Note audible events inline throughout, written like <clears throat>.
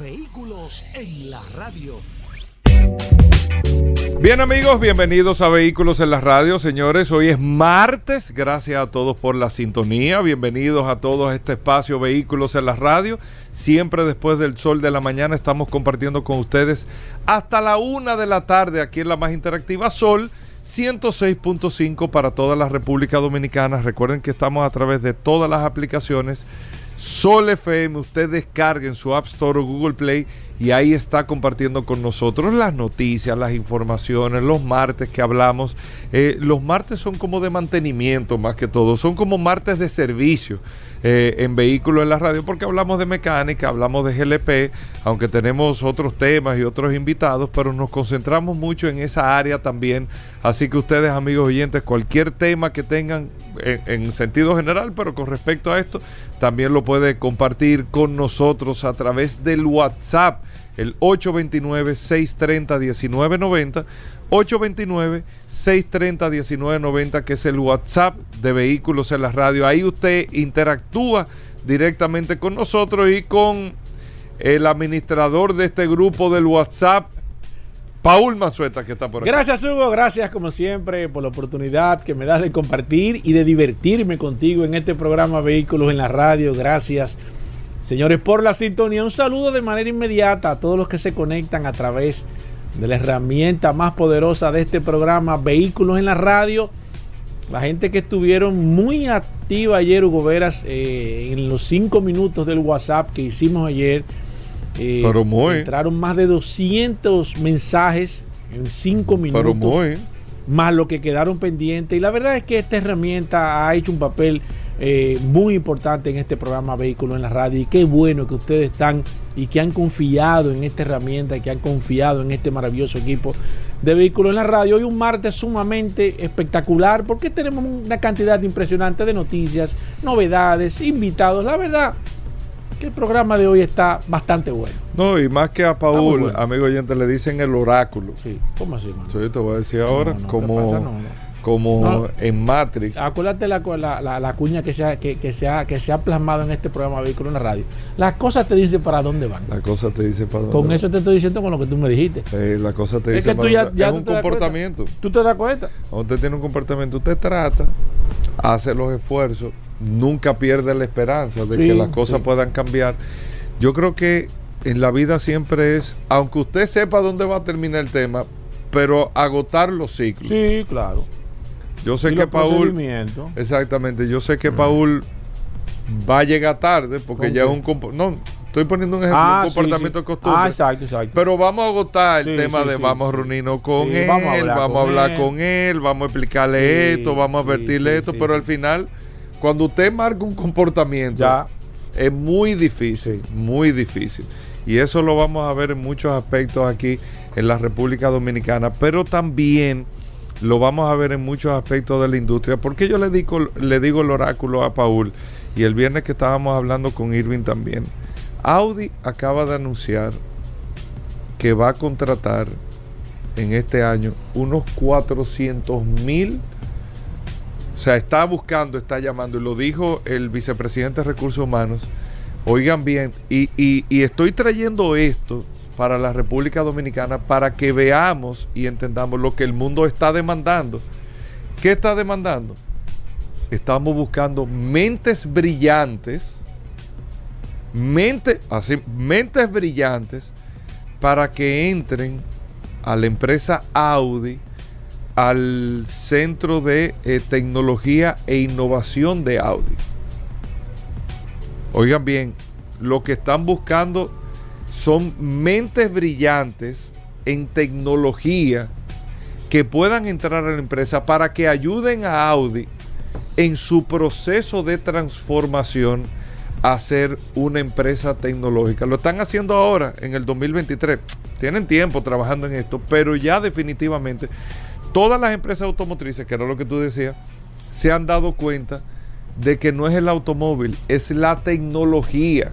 Vehículos en la radio. Bien amigos, bienvenidos a Vehículos en la Radio, señores. Hoy es martes, gracias a todos por la sintonía. Bienvenidos a todos a este espacio Vehículos en la Radio. Siempre después del sol de la mañana estamos compartiendo con ustedes hasta la una de la tarde aquí en la más interactiva Sol 106.5 para toda la República Dominicana. Recuerden que estamos a través de todas las aplicaciones. Sol FM, usted descarguen su App Store o Google Play y ahí está compartiendo con nosotros las noticias, las informaciones, los martes que hablamos. Eh, los martes son como de mantenimiento más que todo, son como martes de servicio eh, en vehículos en la radio porque hablamos de mecánica, hablamos de GLP, aunque tenemos otros temas y otros invitados, pero nos concentramos mucho en esa área también. Así que ustedes, amigos oyentes, cualquier tema que tengan en, en sentido general, pero con respecto a esto, también lo puede compartir con nosotros a través del WhatsApp, el 829-630-1990. 829-630-1990, que es el WhatsApp de Vehículos en la Radio. Ahí usted interactúa directamente con nosotros y con el administrador de este grupo del WhatsApp, Paul Manzueta, que está por aquí. Gracias, Hugo. Gracias, como siempre, por la oportunidad que me das de compartir y de divertirme contigo en este programa Vehículos en la Radio. Gracias, señores, por la sintonía. Un saludo de manera inmediata a todos los que se conectan a través de la herramienta más poderosa de este programa, Vehículos en la Radio. La gente que estuvieron muy activa ayer, Hugo Veras, eh, en los cinco minutos del WhatsApp que hicimos ayer. Eh, Pero muy. Entraron más de 200 mensajes en 5 minutos. Pero muy. Más lo que quedaron pendientes. Y la verdad es que esta herramienta ha hecho un papel eh, muy importante en este programa Vehículos en la Radio. Y qué bueno que ustedes están y que han confiado en esta herramienta, que han confiado en este maravilloso equipo de Vehículos en la Radio. Hoy un martes sumamente espectacular porque tenemos una cantidad impresionante de noticias, novedades, invitados. La verdad que el programa de hoy está bastante bueno. No, y más que a Paul, bueno. amigo oyente, le dicen el oráculo. Sí, ¿cómo así, hermano? Yo te voy a decir ahora, No, no, como. Como No. en Matrix. Acuérdate la, la, la, la cuña que se, ha, que, que, se ha, que se ha plasmado en este programa Vehículo en la Radio. Las cosas te dicen para dónde van. La cosa te dice para dónde Con eso te estoy diciendo con lo que tú me dijiste. Eh, la cosa te Es dice que tú para ya, dónde- ya es tú un te comportamiento. ¿Tú te das cuenta? Cuando usted tiene un comportamiento, usted trata, hace los esfuerzos, nunca pierde la esperanza de Sí, que las cosas sí. puedan cambiar. Yo creo que en la vida siempre es, aunque usted sepa dónde va a terminar el tema, pero agotar los ciclos. Sí, claro. Yo sé Y que los Paul, exactamente, yo sé que Paul va a llegar tarde porque ¿Con ya es un no, estoy poniendo un ejemplo, Ah, un comportamiento sí. de costumbre. Ah, exacto, exacto. Pero vamos a agotar el Sí, tema de vamos a reunirnos con él, vamos a vamos, hablar a con hablar él. con él, vamos a explicarle esto, vamos a advertirle esto, pero al final, cuando usted marca un comportamiento, Ya. es muy difícil, muy difícil. Y eso lo vamos a ver en muchos aspectos aquí en la República Dominicana, pero también lo vamos a ver en muchos aspectos de la industria, porque yo le digo, le digo el oráculo a Paul, y el viernes que estábamos hablando con Irving también, Audi acaba de anunciar que va a contratar en este año unos 400 mil. O sea, está buscando, está llamando, y lo dijo el vicepresidente de Recursos Humanos. Oigan bien, y, y- y estoy trayendo esto para la República Dominicana para que veamos y entendamos lo que el mundo está demandando. ¿Qué está demandando? Estamos buscando mentes brillantes, mentes, así, mentes brillantes para que entren a la empresa Audi al Centro de eh, Tecnología e Innovación de Audi. Oigan bien, lo que están buscando son mentes brillantes en tecnología que puedan entrar a la empresa para que ayuden a Audi en su proceso de transformación a ser una empresa tecnológica. Lo están haciendo ahora, en el 2023. Tienen tiempo trabajando en esto, pero ya definitivamente todas las empresas automotrices, que era lo que tú decías, se han dado cuenta de que no es el automóvil, es la tecnología,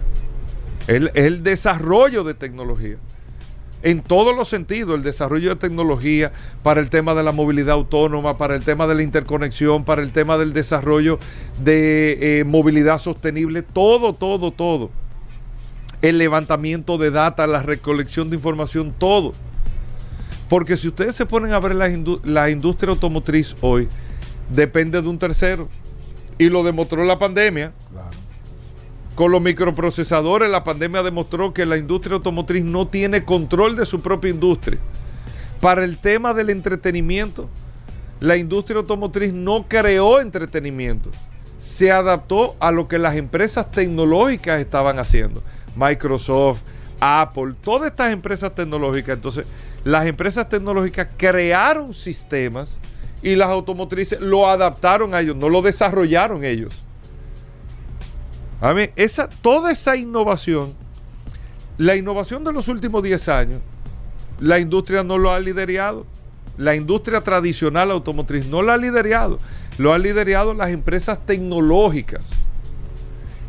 el, el desarrollo de tecnología. En todos los sentidos, el desarrollo de tecnología para el tema de la movilidad autónoma, para el tema de la interconexión, para el tema del desarrollo de eh, movilidad sostenible, todo, todo, todo. El levantamiento de data, la recolección de información, todo. Porque si ustedes se ponen a ver la, la industria automotriz hoy, depende de un tercero. Y lo demostró la pandemia. Con los microprocesadores, la pandemia demostró que la industria automotriz no tiene control de su propia industria. Para el tema del entretenimiento, la industria automotriz no creó entretenimiento. Se adaptó a lo que las empresas tecnológicas estaban haciendo. Microsoft, Apple, todas estas empresas tecnológicas. Entonces, las empresas tecnológicas crearon sistemas y las automotrices lo adaptaron a ellos, no lo desarrollaron ellos. A mí, esa, toda esa innovación, la innovación de los últimos 10 años, la industria no lo ha liderado. La industria tradicional automotriz no la ha liderado. Lo han liderado las empresas tecnológicas.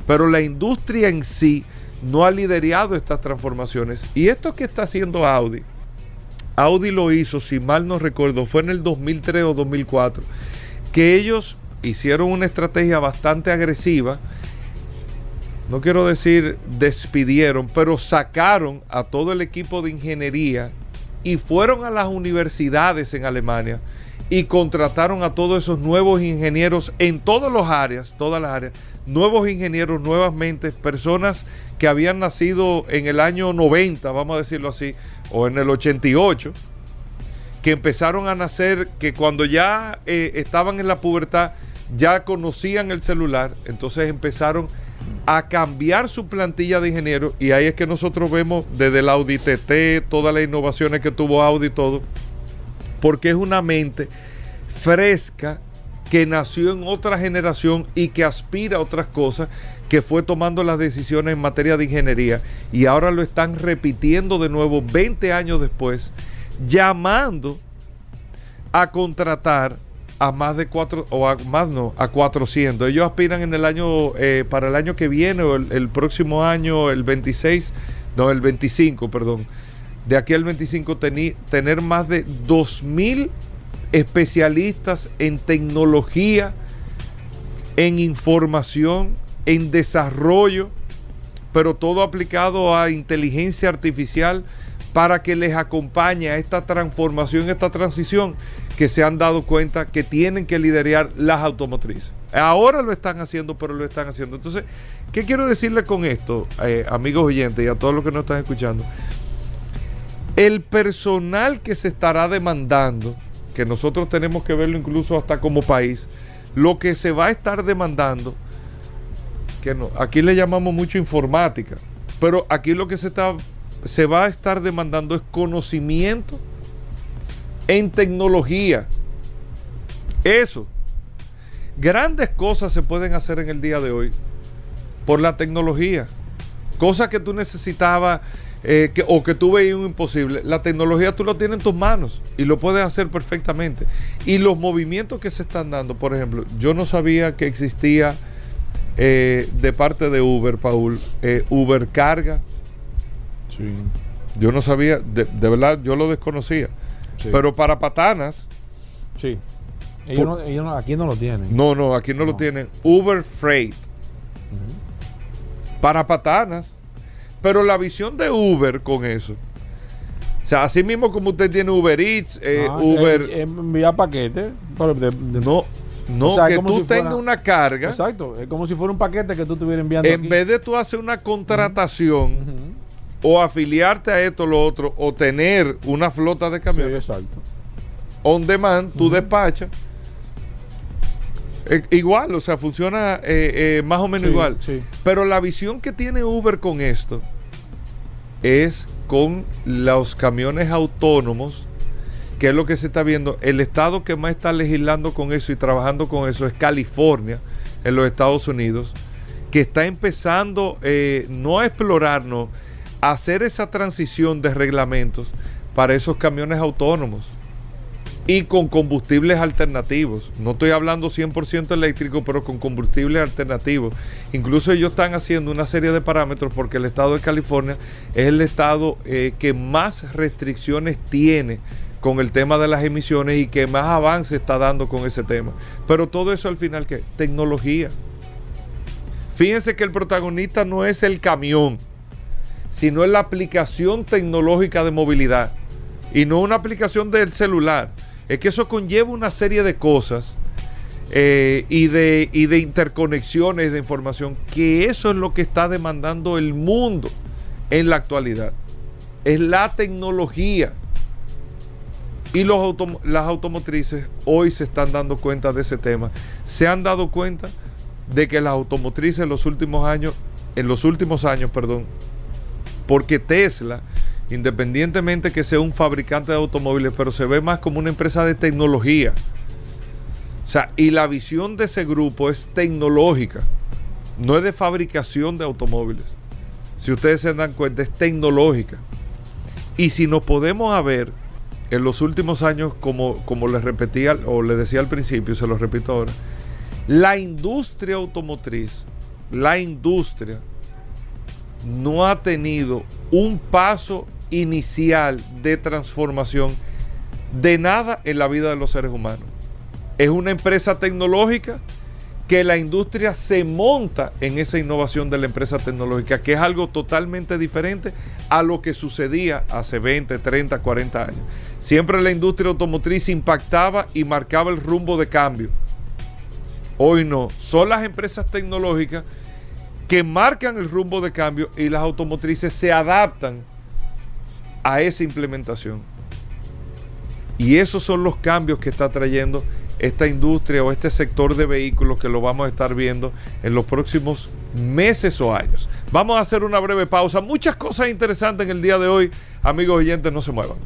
Pero la industria en sí no ha liderado estas transformaciones. Y esto que está haciendo Audi, Audi lo hizo, si mal no recuerdo, fue en el 2003 o 2004, que ellos hicieron una estrategia bastante agresiva. No quiero decir despidieron, pero sacaron a todo el equipo de ingeniería y fueron a las universidades en Alemania y contrataron a todos esos nuevos ingenieros en todas las áreas, todas las áreas, nuevos ingenieros, nuevas mentes, personas que habían nacido en el año 90, vamos a decirlo así, o en el 88, que empezaron a nacer, que cuando ya eh, estaban en la pubertad, ya conocían el celular, entonces empezaron a cambiar su plantilla de ingenieros y ahí es que nosotros vemos desde el Audi TT, todas las innovaciones que tuvo Audi y todo, porque es una mente fresca que nació en otra generación y que aspira a otras cosas, que fue tomando las decisiones en materia de ingeniería y ahora lo están repitiendo de nuevo 20 años después, llamando a contratar a más de cuatro, o a más no, a 400. Ellos aspiran en el año, eh, para el año que viene o el, próximo año, el 26, no, el 25, perdón, de aquí al 25 tener más de 2.000 especialistas en tecnología, en información, en desarrollo, pero todo aplicado a inteligencia artificial para que les acompañe a esta transformación, esta transición que se han dado cuenta que tienen que liderar las automotrices. Ahora lo están haciendo, pero lo están haciendo. Entonces, ¿qué quiero decirle con esto, eh, amigos oyentes y a todos los que nos están escuchando? El personal que se estará demandando que nosotros tenemos que verlo incluso hasta como país, lo que se va a estar demandando, que no, aquí le llamamos mucho informática, pero aquí lo que se, está, se va a estar demandando es conocimiento en tecnología. Eso. Grandes cosas se pueden hacer en el día de hoy por la tecnología. Cosas que tú necesitabas eh, o que tú veías un imposible, la tecnología tú lo tienes en tus manos y lo puedes hacer perfectamente. Y los movimientos que se están dando, por ejemplo, yo no sabía que existía eh, de parte de Uber, Paul, eh, Uber Carga. Sí. Yo no sabía, de, verdad, yo lo desconocía. Pero para patanas. Sí. Ellos, aquí no lo tienen. No, no, aquí no, lo tienen. Uber Freight. Para patanas pero la visión de Uber con eso. O sea, así mismo como usted tiene Uber Eats, eh, ah, Uber. Eh, envía paquetes. no, no, que tú tengas una carga. Exacto, es como si fuera un paquete que tú estuvieras enviando. En vez de tú hacer una contratación o afiliarte a esto o lo otro, o tener una flota de camiones. Sí, exacto. On demand, tú despachas eh, igual, o sea, funciona eh, eh, más o menos igual. Pero la visión que tiene Uber con esto es con los camiones autónomos, que es lo que se está viendo. El estado que más está legislando con eso y trabajando con eso es California, en los Estados Unidos. que está empezando no a explorarnos, hacer esa transición de reglamentos para esos camiones autónomos y con combustibles alternativos. No estoy hablando 100% eléctrico, pero con combustibles alternativos. Incluso ellos están haciendo una serie de parámetros porque el estado de California es el estado eh, que más restricciones tiene con el tema de las emisiones y que más avance está dando con ese tema. Pero todo eso al final, ¿qué? Tecnología. Fíjense que el protagonista no es el camión, sino es la aplicación tecnológica de movilidad y no una aplicación del celular es que eso conlleva una serie de cosas eh, y, de, y de interconexiones de información, que eso es lo que está demandando el mundo en la actualidad. Es la tecnología. Y los las automotrices hoy se están dando cuenta de ese tema. Se han dado cuenta de que las automotrices en los últimos años, en los últimos años, perdón, porque Tesla independientemente que sea un fabricante de automóviles, pero se ve más como una empresa de tecnología. O sea, y la visión de ese grupo es tecnológica, no es de fabricación de automóviles. Si ustedes se dan cuenta, es tecnológica. Y si nos podemos ver en los últimos años, como, como les repetía o les decía al principio, se lo repito ahora, la industria automotriz, la industria no ha tenido un paso inicial de transformación de nada en la vida de los seres humanos. Es una empresa tecnológica que la industria se monta en esa innovación de la empresa tecnológica, que es algo totalmente diferente a lo que sucedía hace 20, 30, 40 años. Siempre la industria automotriz impactaba y marcaba el rumbo de cambio. Hoy no, son las empresas tecnológicas que marcan el rumbo de cambio y las automotrices se adaptan a esa implementación. Y esos son los cambios que está trayendo esta industria o este sector de vehículos que lo vamos a estar viendo en los próximos meses o años. Vamos a hacer una breve pausa. Muchas cosas interesantes en el día de hoy. Amigos oyentes, no se muevan.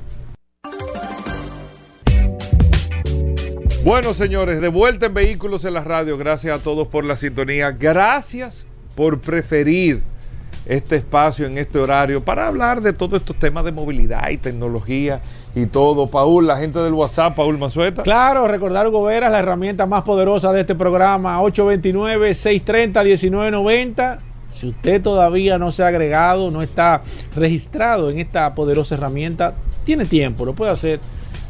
Bueno, señores, de vuelta en Vehículos en la Radio. Gracias a todos por la sintonía. Gracias por preferir este espacio en este horario para hablar de todos estos temas de movilidad y tecnología y todo. Paul, la gente del WhatsApp, Paul Mazueta. Claro, recordar Goberas, la herramienta más poderosa de este programa, 829-630-1990. Si usted todavía no se ha agregado, no está registrado en esta poderosa herramienta, tiene tiempo, lo puede hacer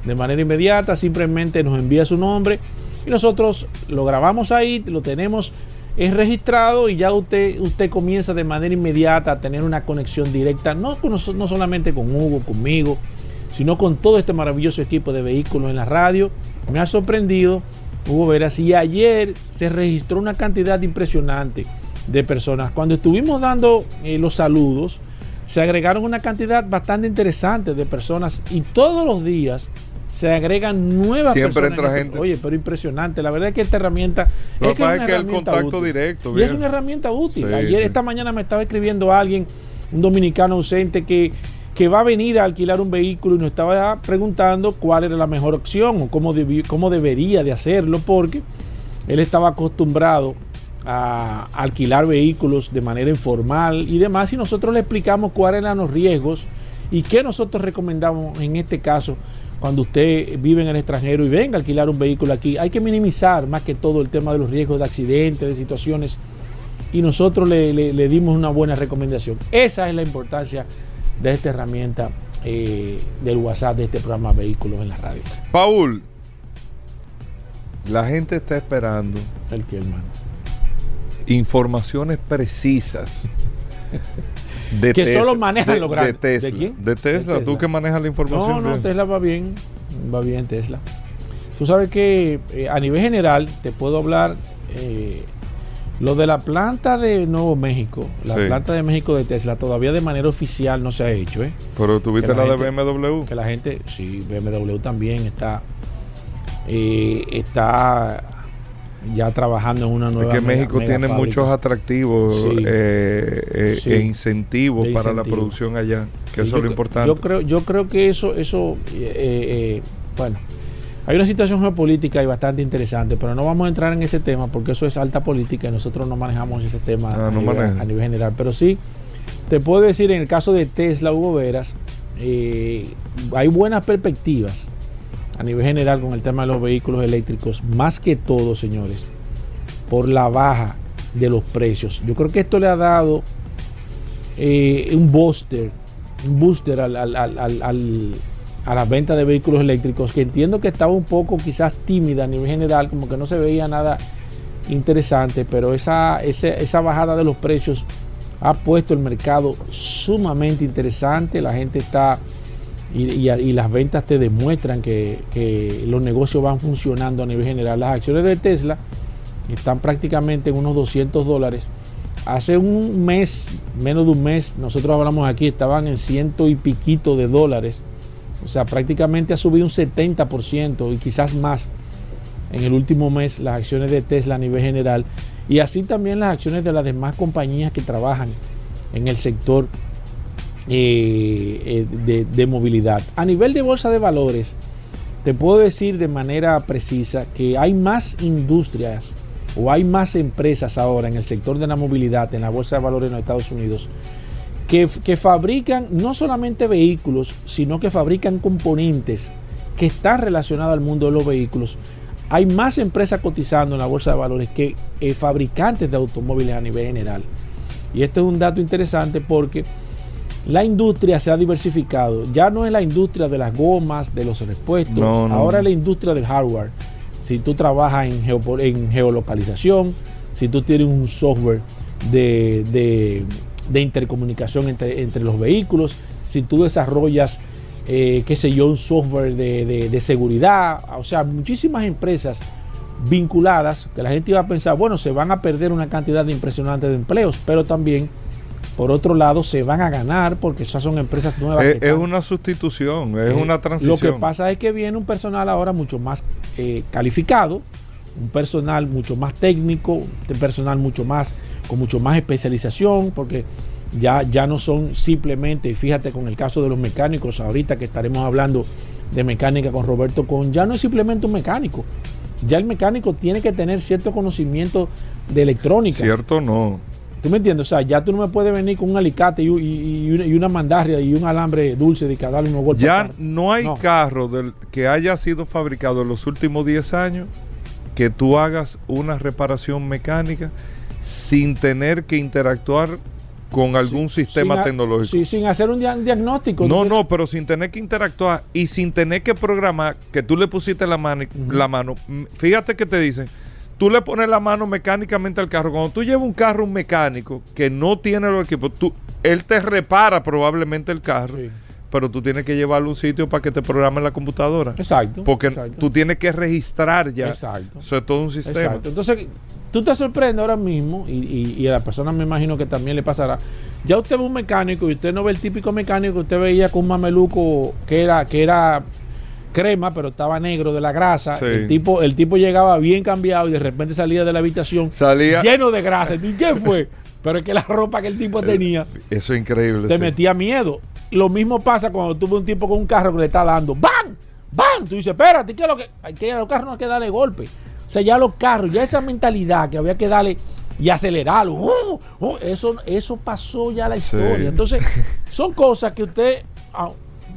de manera inmediata, simplemente nos envía su nombre y nosotros lo grabamos ahí, lo tenemos es registrado y ya usted, usted comienza de manera inmediata a tener una conexión directa, no, no solamente con Hugo, conmigo, sino con todo este maravilloso equipo de vehículos en la radio. Me ha sorprendido, Hugo Veras, y ayer se registró una cantidad impresionante de personas. Cuando estuvimos dando eh, los saludos, se agregaron una cantidad bastante interesante de personas y todos los días se agregan nuevas Siempre entra este gente. Oye, pero impresionante. La verdad es que esta herramienta. es que es, el contacto directo. Y es una herramienta útil. Ayer, esta mañana me estaba escribiendo alguien, un dominicano ausente, que, que va a venir a alquilar un vehículo y nos estaba preguntando cuál era la mejor opción o cómo, cómo debería de hacerlo, porque él estaba acostumbrado a alquilar vehículos de manera informal y demás, y nosotros le explicamos cuáles eran los riesgos y qué nosotros recomendamos en este caso cuando usted vive en el extranjero y venga a alquilar un vehículo aquí, hay que minimizar más que todo el tema de los riesgos de accidentes, de situaciones, y nosotros le, dimos una buena recomendación. Esa es la importancia de esta herramienta eh, del WhatsApp, de este programa Vehículos en la Radio. Paul, la gente está esperando. ¿El que hermano? Informaciones precisas. De que solo maneja los grandes. De Tesla. ¿De quién? De Tesla. Tú que manejas la información. No, no, Tesla va bien. Va bien Tesla. Tú sabes que eh, a nivel general te puedo hablar eh, lo de la planta de Nuevo México, la planta de México de Tesla, todavía de manera oficial no se ha hecho. ¿eh? Pero tuviste la, la de BMW. Que la gente, sí, BMW también está, eh, está ya trabajando en una nueva. Es que México tiene muchos atractivos eh, eh, e incentivos para la producción allá, que eso es lo importante. Yo creo, yo creo que eso, eso, eh, bueno, Hay una situación geopolítica y bastante interesante, pero no vamos a entrar en ese tema porque eso es alta política y nosotros no manejamos ese tema Ah, a, no nivel, a nivel general. Pero sí, te puedo decir en el caso de Tesla, Hugo Veras, eh, hay buenas perspectivas a nivel general con el tema de los vehículos eléctricos, más que todo, señores, por la baja de los precios. Yo creo que esto le ha dado eh, un booster, un booster a la venta de vehículos eléctricos, que entiendo que estaba un poco quizás tímida a nivel general, como que no se veía nada interesante, pero esa, esa bajada de los precios ha puesto el mercado sumamente interesante, la gente está y, las ventas te demuestran que, que los negocios van funcionando a nivel general. Las acciones de Tesla están prácticamente en unos 200 dólares. Hace un mes, menos de un mes, nosotros hablamos aquí, estaban en ciento y piquito de dólares. O sea, prácticamente ha subido un 70% y quizás más en el último mes las acciones de Tesla a nivel general. Y así también las acciones de las demás compañías que trabajan en el sector eh, de, movilidad. A nivel de bolsa de valores, te puedo decir de manera precisa que hay más industrias o hay más empresas ahora en el sector de la movilidad, en la bolsa de valores en los Estados Unidos, que, que fabrican no solamente vehículos, sino que fabrican componentes que están relacionados al mundo de los vehículos. Hay más empresas cotizando en la bolsa de valores que eh, fabricantes de automóviles a nivel general. Y este es un dato interesante porque la industria se ha diversificado. Ya no es la industria de las gomas, de los repuestos. No, no, Ahora es la industria del hardware. Si tú trabajas en, geolocalización, si tú tienes un software de, de- de intercomunicación entre, entre los vehículos, si tú desarrollas, eh, qué sé yo, un software de seguridad, o sea, muchísimas empresas vinculadas que la gente iba a pensar, bueno, se van a perder una cantidad de impresionante de empleos, pero también, por otro lado, se van a ganar porque esas son empresas nuevas. Es, es una sustitución, es eh, una transición. Lo que pasa es que viene un personal ahora mucho más eh, calificado, un personal mucho más técnico, un personal mucho más con mucho más especialización, porque ya, ya no son simplemente, fíjate con el caso de los mecánicos, ahorita que estaremos hablando de mecánica con Roberto Con, ya no es simplemente un mecánico. Ya el mecánico tiene que tener cierto conocimiento de electrónica. Cierto, no. ¿Tú me entiendes? O sea, ya tú no me puedes venir con un alicate y, y- y una, y una mandarria y un alambre dulce de que a darle unos golpes. Ya no hay No. carro del, que haya sido fabricado en los últimos 10 años que tú hagas una reparación mecánica sin tener que interactuar con algún sistema Sin tecnológico. sí, sin hacer un dia- diagnóstico. No, no, pero sin tener que interactuar y sin tener que programar que tú le pusiste la mano, la mano. Fíjate que te dicen, tú le pones la mano mecánicamente al carro. Cuando tú llevas un carro a un mecánico que no tiene los equipos, tú, él te repara probablemente el carro, Sí. pero tú tienes que llevarlo a un sitio para que te programe la computadora. Exacto. Porque exacto, tú tienes que registrar ya. Exacto. Eso es todo un sistema. Exacto. Entonces, tú te sorprendes ahora mismo, y, y- y a la persona me imagino que también le pasará. Ya usted ve un mecánico y usted no ve el típico mecánico que usted veía con un mameluco que era, que era crema, pero estaba negro de la grasa. Sí. El, tipo, el tipo llegaba bien cambiado y de repente salía de la habitación Salía- lleno de grasa. ¿Y qué fue? <laughs> pero es que la ropa que el tipo tenía Eso es increíble. te sí. metía miedo. Lo mismo pasa cuando tú ves un tipo con un carro que le está dando ¡Bam! ¡Bam! Tú dices, espérate, ¿qué es lo que? Hay que a los carros no hay que darle golpe. O sea, ya los carros, ya esa mentalidad que había que darle y acelerarlo. ¡uh! ¡uh! eso, eso pasó ya la Sí. historia. Entonces, <laughs> son cosas que usted. ah,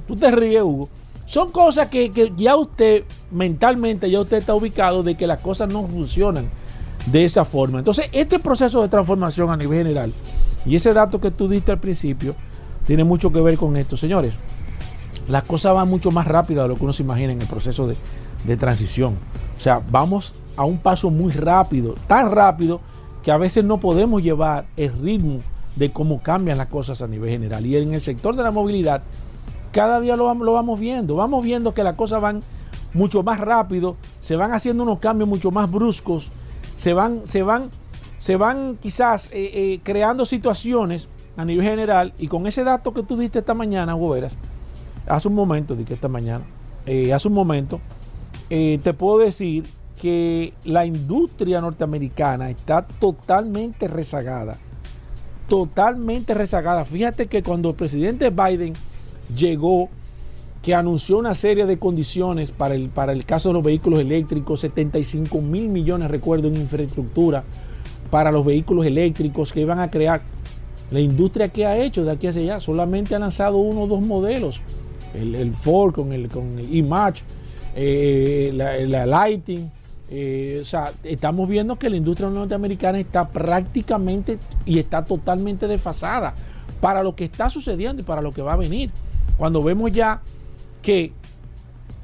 tú te ríes, Hugo. Son cosas que, que ya usted, mentalmente, ya usted está ubicado de que las cosas no funcionan de esa forma. Entonces, este proceso de transformación a nivel general y ese dato que tú diste al principio tiene mucho que ver con esto, señores. Las cosas van mucho más rápido de lo que uno se imagina en el proceso de, de transición. O sea, vamos a un paso muy rápido, tan rápido que a veces no podemos llevar el ritmo de cómo cambian las cosas a nivel general. Y en el sector de la movilidad, cada día lo, lo vamos viendo. Vamos viendo que las cosas van mucho más rápido, se van haciendo unos cambios mucho más bruscos, se van, se van, se van quizás eh, eh, creando situaciones a nivel general. Y con ese dato que tú diste esta mañana, Hugo Veras, hace un momento, di que esta mañana, eh, hace un momento, te puedo decir que la industria norteamericana está totalmente rezagada. Totalmente rezagada. Fíjate que cuando el presidente Biden llegó que anunció una serie de condiciones para el, para el caso de los vehículos eléctricos, 75 mil millones, recuerdo, en infraestructura para los vehículos eléctricos que iban a crear. La industria que ha hecho de aquí hacia allá solamente ha lanzado uno o dos modelos. El, Ford con el, con el E-Match, eh, la, Lighting. Eh, o sea, estamos viendo que la industria norteamericana está prácticamente y está totalmente desfasada para lo que está sucediendo y para lo que va a venir. Cuando vemos ya que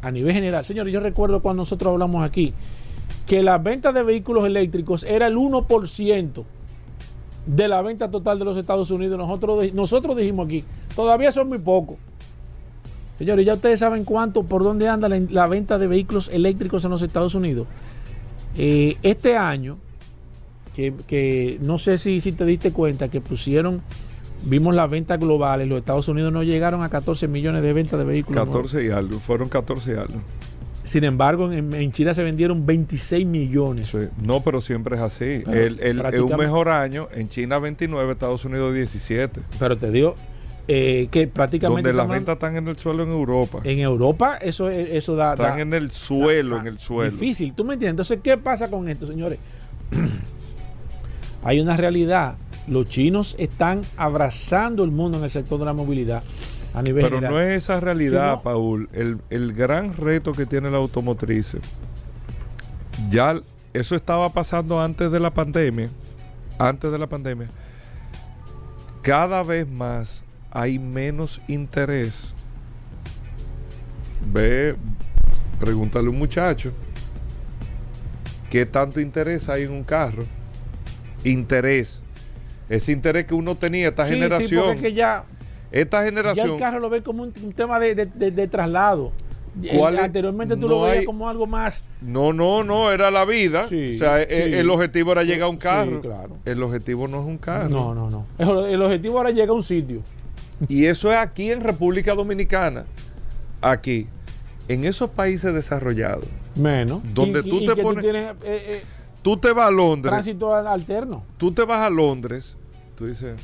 a nivel general, señores, yo recuerdo cuando nosotros hablamos aquí que la venta de vehículos eléctricos era el 1% de la venta total de los Estados Unidos. Nosotros, nosotros dijimos aquí, todavía son muy pocos. Señores, ya ustedes saben cuánto, por dónde anda la, venta de vehículos eléctricos en los Estados Unidos. Eh, este año, que, no sé si, si te diste cuenta, que pusieron vimos las ventas globales, los Estados Unidos no llegaron a 14 millones de ventas de vehículos. 14 y algo, fueron 14 y algo. Sin embargo, en, China se vendieron 26 millones. No, pero siempre es así. el, el, un mejor año, en China 29, Estados Unidos 17. Pero te digo eh, que prácticamente... Donde las ventas están en el suelo en Europa. En Europa eso, eso da... Están en el suelo, en el suelo. Difícil, ¿tú me entiendes? Entonces, ¿qué pasa con esto, señores? <clears throat> Hay una realidad los chinos están abrazando el mundo en el sector de la movilidad a nivel Pero no es esa realidad, Paul. El, gran reto que tiene la automotriz, ya eso estaba pasando antes de la pandemia. Antes de la pandemia. Cada vez más hay menos interés. Ve, pregúntale a un muchacho qué tanto interés hay en un carro. Interés ese interés que uno tenía, esta generación. que ya, esta generación. Ya el carro lo ve como un, tema de, traslado. Anteriormente tú lo veías como algo más. No, no, no, era la vida. o sea, el, objetivo era llegar a un carro. claro. El objetivo no es un carro. No, no, no. El, objetivo era llegar a un sitio. Y eso es aquí en República Dominicana. Aquí. En esos países desarrollados. Menos. Donde tú te pones. Tú, eh, eh, tú te vas a Londres. Tránsito alterno. Tú te vas a Londres Tú dices,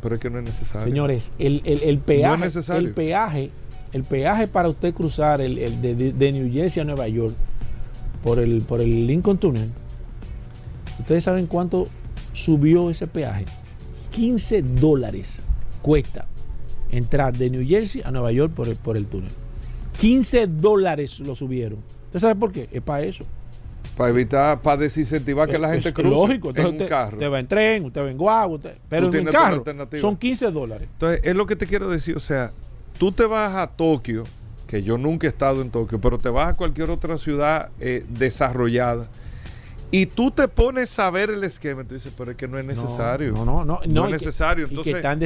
pero es que no es necesario. Señores, el, peaje, el peaje, el peaje para usted cruzar el, de, New Jersey a Nueva York por el, por el Lincoln Tunnel, ¿ustedes saben cuánto subió ese peaje? 15 dólares cuesta entrar de New Jersey a Nueva York por el, por el túnel. 15 dólares lo subieron. ¿Usted sabe por qué? Es para eso. Para evitar, para desincentivar que la gente cruce lógico. en un carro. Usted va en tren, usted va en guagua, pero en un carro son 15 dólares. Entonces, es lo que te quiero decir. O sea, tú te vas a Tokio, que yo nunca he estado en Tokio, pero te vas a cualquier otra ciudad eh, desarrollada y tú te pones a ver el esquema, tú dices, pero es que no es necesario. No, no, no. No, es necesario. Entonces, y que están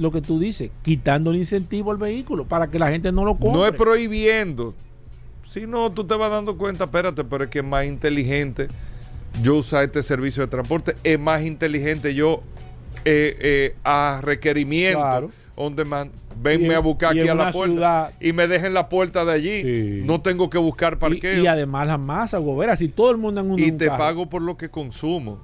lo que tú dices, quitando el incentivo al vehículo para que la gente no lo compre. No es prohibiendo. Si no, tú te vas dando cuenta, espérate, pero es que es más inteligente yo usar este servicio de transporte, es más inteligente yo eh, eh, a requerimiento donde man, venme a buscar aquí a la puerta y me dejen la puerta de allí. No tengo que buscar parqueo. Y, además la masa, gobera, si todo el mundo en un Y te pago por lo que consumo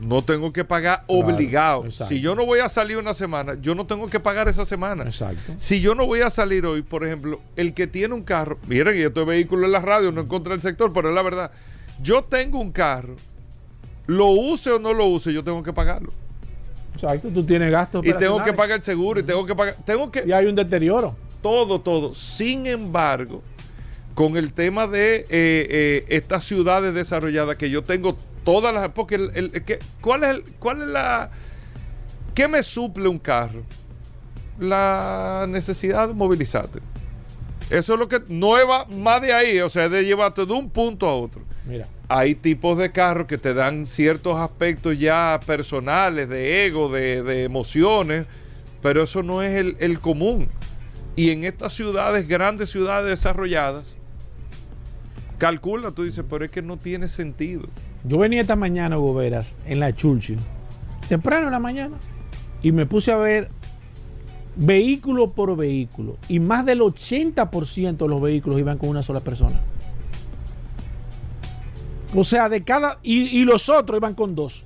no tengo que pagar obligado. Si yo no voy a salir una semana, yo no tengo que pagar esa semana. Exacto. Si yo no voy a salir hoy, por ejemplo, el que tiene un carro, miren, yo estoy vehículo en la radio, no encontré el sector, pero es la verdad. Yo tengo un carro, lo use o no lo use, yo tengo que pagarlo. Exacto, tú tienes gastos. Y tengo que pagar el seguro, y tengo que pagar. Tengo que. Y hay un deterioro. Todo, todo. Sin embargo, con el tema de eh, eh, estas ciudades desarrolladas que yo tengo todas las. Porque el, que, ¿cuál, es el, ¿Cuál es la. ¿Qué me suple un carro? La necesidad de movilizarte. Eso es lo que no va más de ahí, o sea, de llevarte de un punto a otro. Mira. Hay tipos de carros que te dan ciertos aspectos ya personales, de ego, de, emociones, pero eso no es el, el común. Y en estas ciudades, grandes ciudades desarrolladas, calcula, tú dices, pero es que no tiene sentido. Yo venía esta mañana, Goberas, en la Churchill, temprano en la mañana, y me puse a ver vehículo por vehículo. Y más del 80% de los vehículos iban con una sola persona. O sea, de cada. Y, los otros iban con dos.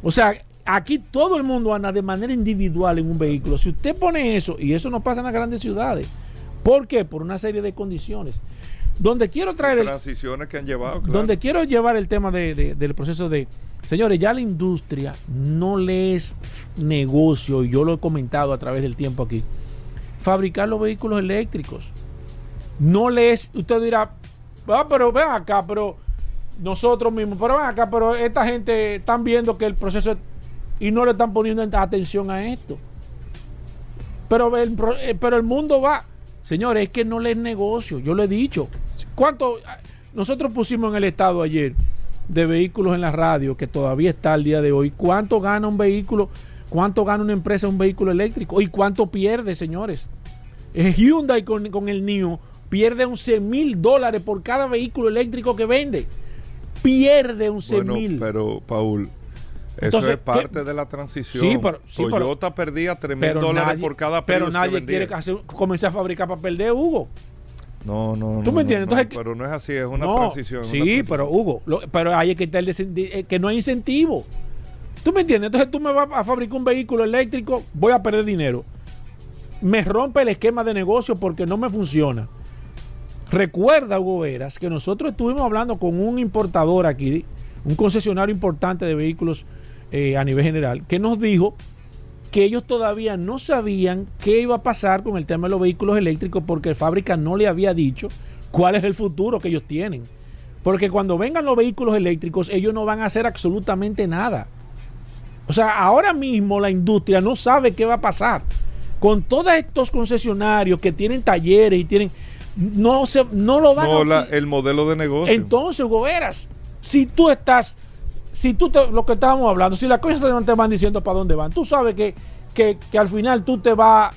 O sea, aquí todo el mundo anda de manera individual en un vehículo. Si usted pone eso, y eso no pasa en las grandes ciudades, ¿Por qué? Por una serie de condiciones. Donde quiero traer el, Transiciones que han llevado. claro. donde quiero llevar el tema de- de- del proceso de, señores, ya la industria no le es negocio, y yo lo he comentado a través del tiempo aquí, fabricar los vehículos eléctricos. No le es, usted dirá, ah, pero ven acá, pero nosotros mismos, pero ven acá, pero esta gente están viendo que el proceso es- y no le están poniendo atención a esto. Pero el, eh, pero el mundo va. Señores, es que no le es negocio. Yo lo he dicho. ¿Cuánto? Nosotros pusimos en el estado ayer de vehículos en la radio, que todavía está al día de hoy. ¿Cuánto gana un vehículo? ¿Cuánto gana una empresa un vehículo eléctrico? ¿Y cuánto pierde, señores? Eh, Hyundai con, con el NIO pierde 11 mil dólares por cada vehículo eléctrico que vende. Pierde 11 Bueno, mil. pero Paul, eso Entonces, es parte de la transición. Sí, pero- sí, pero- Toyota perdía 3 mil pero dólares nadie, por cada pero Prius nadie quiere hacer- comenzar a fabricar para perder, Hugo. No, no, ¿Tú no, me entiendes? no, pero no es así, es una No, transición. Sí, una transición. pero Hugo, lo- pero hay que estar que no hay incentivo. ¿Tú me entiendes? Entonces tú me vas a fabricar un vehículo eléctrico, voy a perder dinero. Me rompe el esquema de negocio porque no me funciona. Recuerda, Hugo Veras, que nosotros estuvimos hablando con un importador aquí, un concesionario importante de vehículos eh, a nivel general, que nos dijo que ellos todavía no sabían qué iba a pasar con el tema de los vehículos eléctricos porque la fábrica no le había dicho cuál es el futuro que ellos tienen. Porque cuando vengan los vehículos eléctricos, ellos no van a hacer absolutamente nada. O sea, ahora mismo la industria no sabe qué va a pasar. Con todos estos concesionarios que tienen talleres y tienen... No, se, no lo van No, a... la- el modelo de negocio. Entonces, Hugo Veras, si tú estás, si tú te, lo que estábamos hablando, si las cosas te, van diciendo para dónde van, tú sabes que, que, que al final tú te vas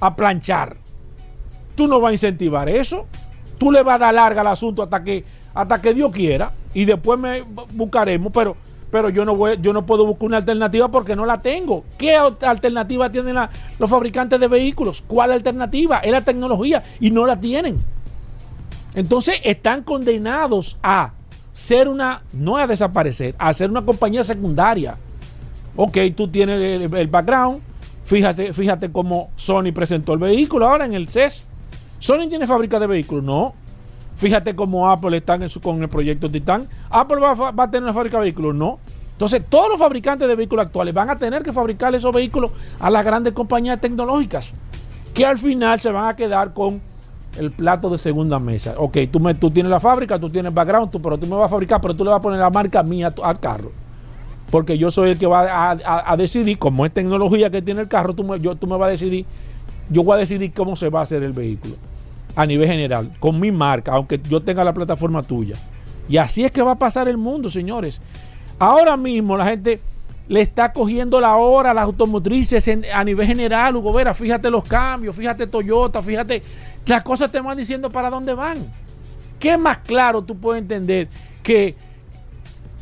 a planchar. Tú no vas a incentivar eso. Tú le vas a dar larga al asunto hasta que, hasta que Dios quiera. Y después me bu- buscaremos, pero, pero yo no voy, yo no puedo buscar una alternativa porque no la tengo. ¿Qué alternativa tienen la- los fabricantes de vehículos? ¿Cuál alternativa? Es la tecnología y no la tienen. Entonces están condenados a ser una, no a desaparecer, a ser una compañía secundaria. Ok, tú tienes el, background, fíjate, fíjate cómo Sony presentó el vehículo ahora en el CES. Sony tiene fábrica de vehículos, no. Fíjate cómo Apple está en su- con el proyecto Titan. Apple va, va a tener una fábrica de vehículos, no. Entonces, todos los fabricantes de vehículos actuales van a tener que fabricar esos vehículos a las grandes compañías tecnológicas, que al final se van a quedar con el plato de segunda mesa. Ok, tú, me, tú tienes la fábrica, tú tienes background, tú, pero tú me vas a fabricar, pero tú le vas a poner la marca mía al carro. Porque yo soy el que va a, a- decidir, como es tecnología que tiene el carro, tú me, yo, tú me vas a decidir, yo voy a decidir cómo se va a hacer el vehículo a nivel general, con mi marca, aunque yo tenga la plataforma tuya. Y así es que va a pasar el mundo, señores. Ahora mismo la gente le está cogiendo la hora a las automotrices a nivel general, Hugo Vera, fíjate los cambios, fíjate Toyota, fíjate, las cosas te van diciendo para dónde van. ¿Qué más claro tú puedes entender que,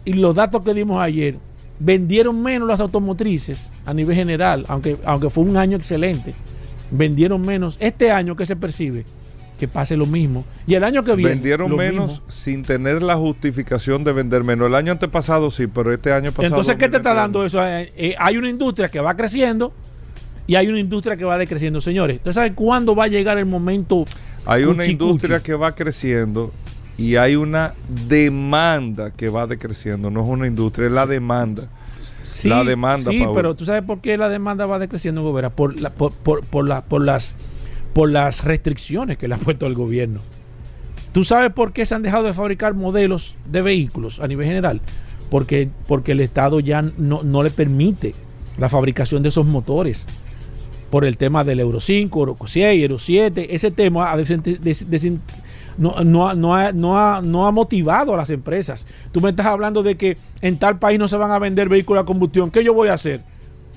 y los datos que dimos ayer, vendieron menos las automotrices a nivel general, aunque, aunque fue un año excelente, vendieron menos este año que se percibe que pase lo mismo. Y el año que viene. Vendieron menos mismo. sin tener la justificación de vender menos. El año antepasado sí, pero este año pasado. Entonces, ¿qué te está 2021? dando eso? Eh, eh, hay una industria que va creciendo y hay una industria que va decreciendo. Señores, ¿ustedes saben cuándo va a llegar el momento? Hay una cuchi, industria que va creciendo y hay una demanda que va decreciendo. No es una industria, es la demanda. Sí, La demanda, Sí, Paul. pero tú sabes por qué la demanda va decreciendo, Gobera, por, la- por, por, por, la- por las, por las restricciones que le ha puesto el gobierno. ¿Tú sabes por qué se han dejado de fabricar modelos de vehículos a nivel general? Porque, porque el Estado ya no, no le permite la fabricación de esos motores. Por el tema del Euro 5, Euro 6, Euro 7. Ese tema ha no, ha- no ha- motivado a las empresas. Tú me estás hablando de que en tal país no se van a vender vehículos a combustión. ¿Qué yo voy a hacer?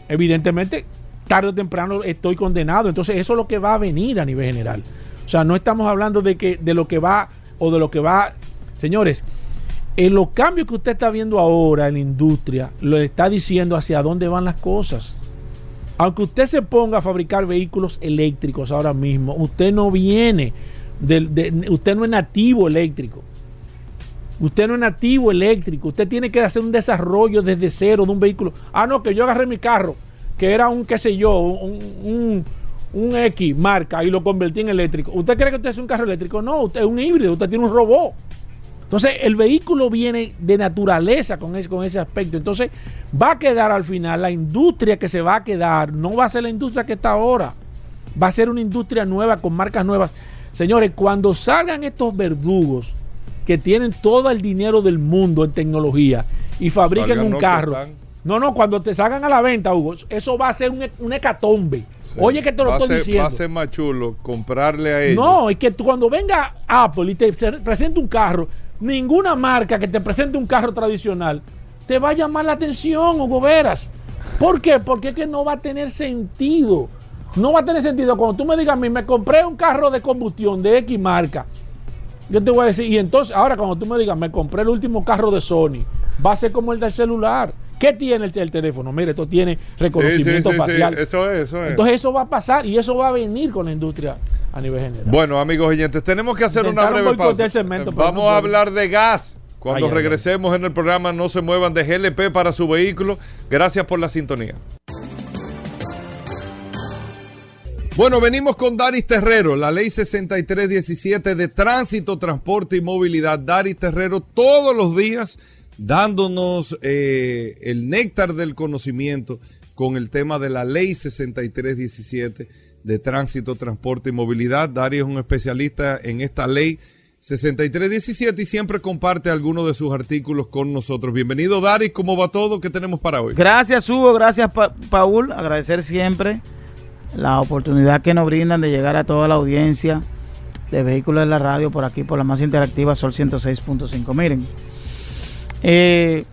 Evidentemente, tarde o temprano estoy condenado. Entonces, eso es lo que va a venir a nivel general. O sea, no estamos hablando de que de lo que va o de lo que va. Señores, en los cambios que usted está viendo ahora en la industria, lo está diciendo hacia dónde van las cosas. Aunque usted se ponga a fabricar vehículos eléctricos ahora mismo, usted no viene usted no es nativo eléctrico. Usted no es nativo eléctrico. Usted tiene que hacer un desarrollo desde cero de un vehículo. Ah, no, que yo agarré mi carro, que era un, qué sé yo, un, un, un X marca y lo convertí en eléctrico. ¿Usted cree que usted es un carro eléctrico? No, usted es un híbrido, usted tiene un robot. Entonces, el vehículo viene de naturaleza con ese, con ese aspecto. Entonces, va a quedar al final, la industria que se va a quedar, no va a ser la industria que está ahora. Va a ser una industria nueva con marcas nuevas. Señores, cuando salgan estos verdugos que tienen todo el dinero del mundo en tecnología y fabriquen Salgan, un carro. No, no, cuando te salgan a la venta, Hugo, eso va a ser un, un hecatombe. Sí. Oye, que te lo va estoy ser- diciendo. Va a ser más chulo comprarle a ellos. No, es que tú cuando venga Apple y te se- presente un carro, ninguna marca que te presente un carro tradicional te va a llamar la atención, Hugo Veras. ¿Por qué? Porque es que no va a tener sentido. No va a tener sentido. Cuando tú me digas a mí, me compré un carro de combustión de X marca, yo te voy a decir, y entonces, ahora cuando tú me digas, me compré el último carro de Sony, va a ser como el del celular. ¿Qué tiene el, el teléfono? Mire, esto tiene reconocimiento sí, sí, sí, facial. Eso es, eso es. Entonces eso va a pasar y eso va a venir con la industria a nivel general. Bueno, amigos oyentes, tenemos que hacer una breve pausa. segmento, Vamos no a hablar de gas. Cuando Ay, ay, ay. regresemos en el programa, no se muevan de GLP para su vehículo. Gracias por la sintonía. Bueno, venimos con Daris Terrero, la ley 6317 de tránsito, transporte y movilidad. Daris Terrero todos los días dándonos eh, el néctar del conocimiento con el tema de la ley 6317 de tránsito, transporte y movilidad. Daris es un especialista en esta ley 6317 y siempre comparte algunos de sus artículos con nosotros. Bienvenido Daris, ¿cómo va todo? ¿Qué tenemos para hoy? Gracias Hugo, gracias Pa- Paul, agradecer siempre la oportunidad que nos brindan de llegar a toda la audiencia de vehículos de la radio por aquí, por la más interactiva Sol 106.5. Miren, eh,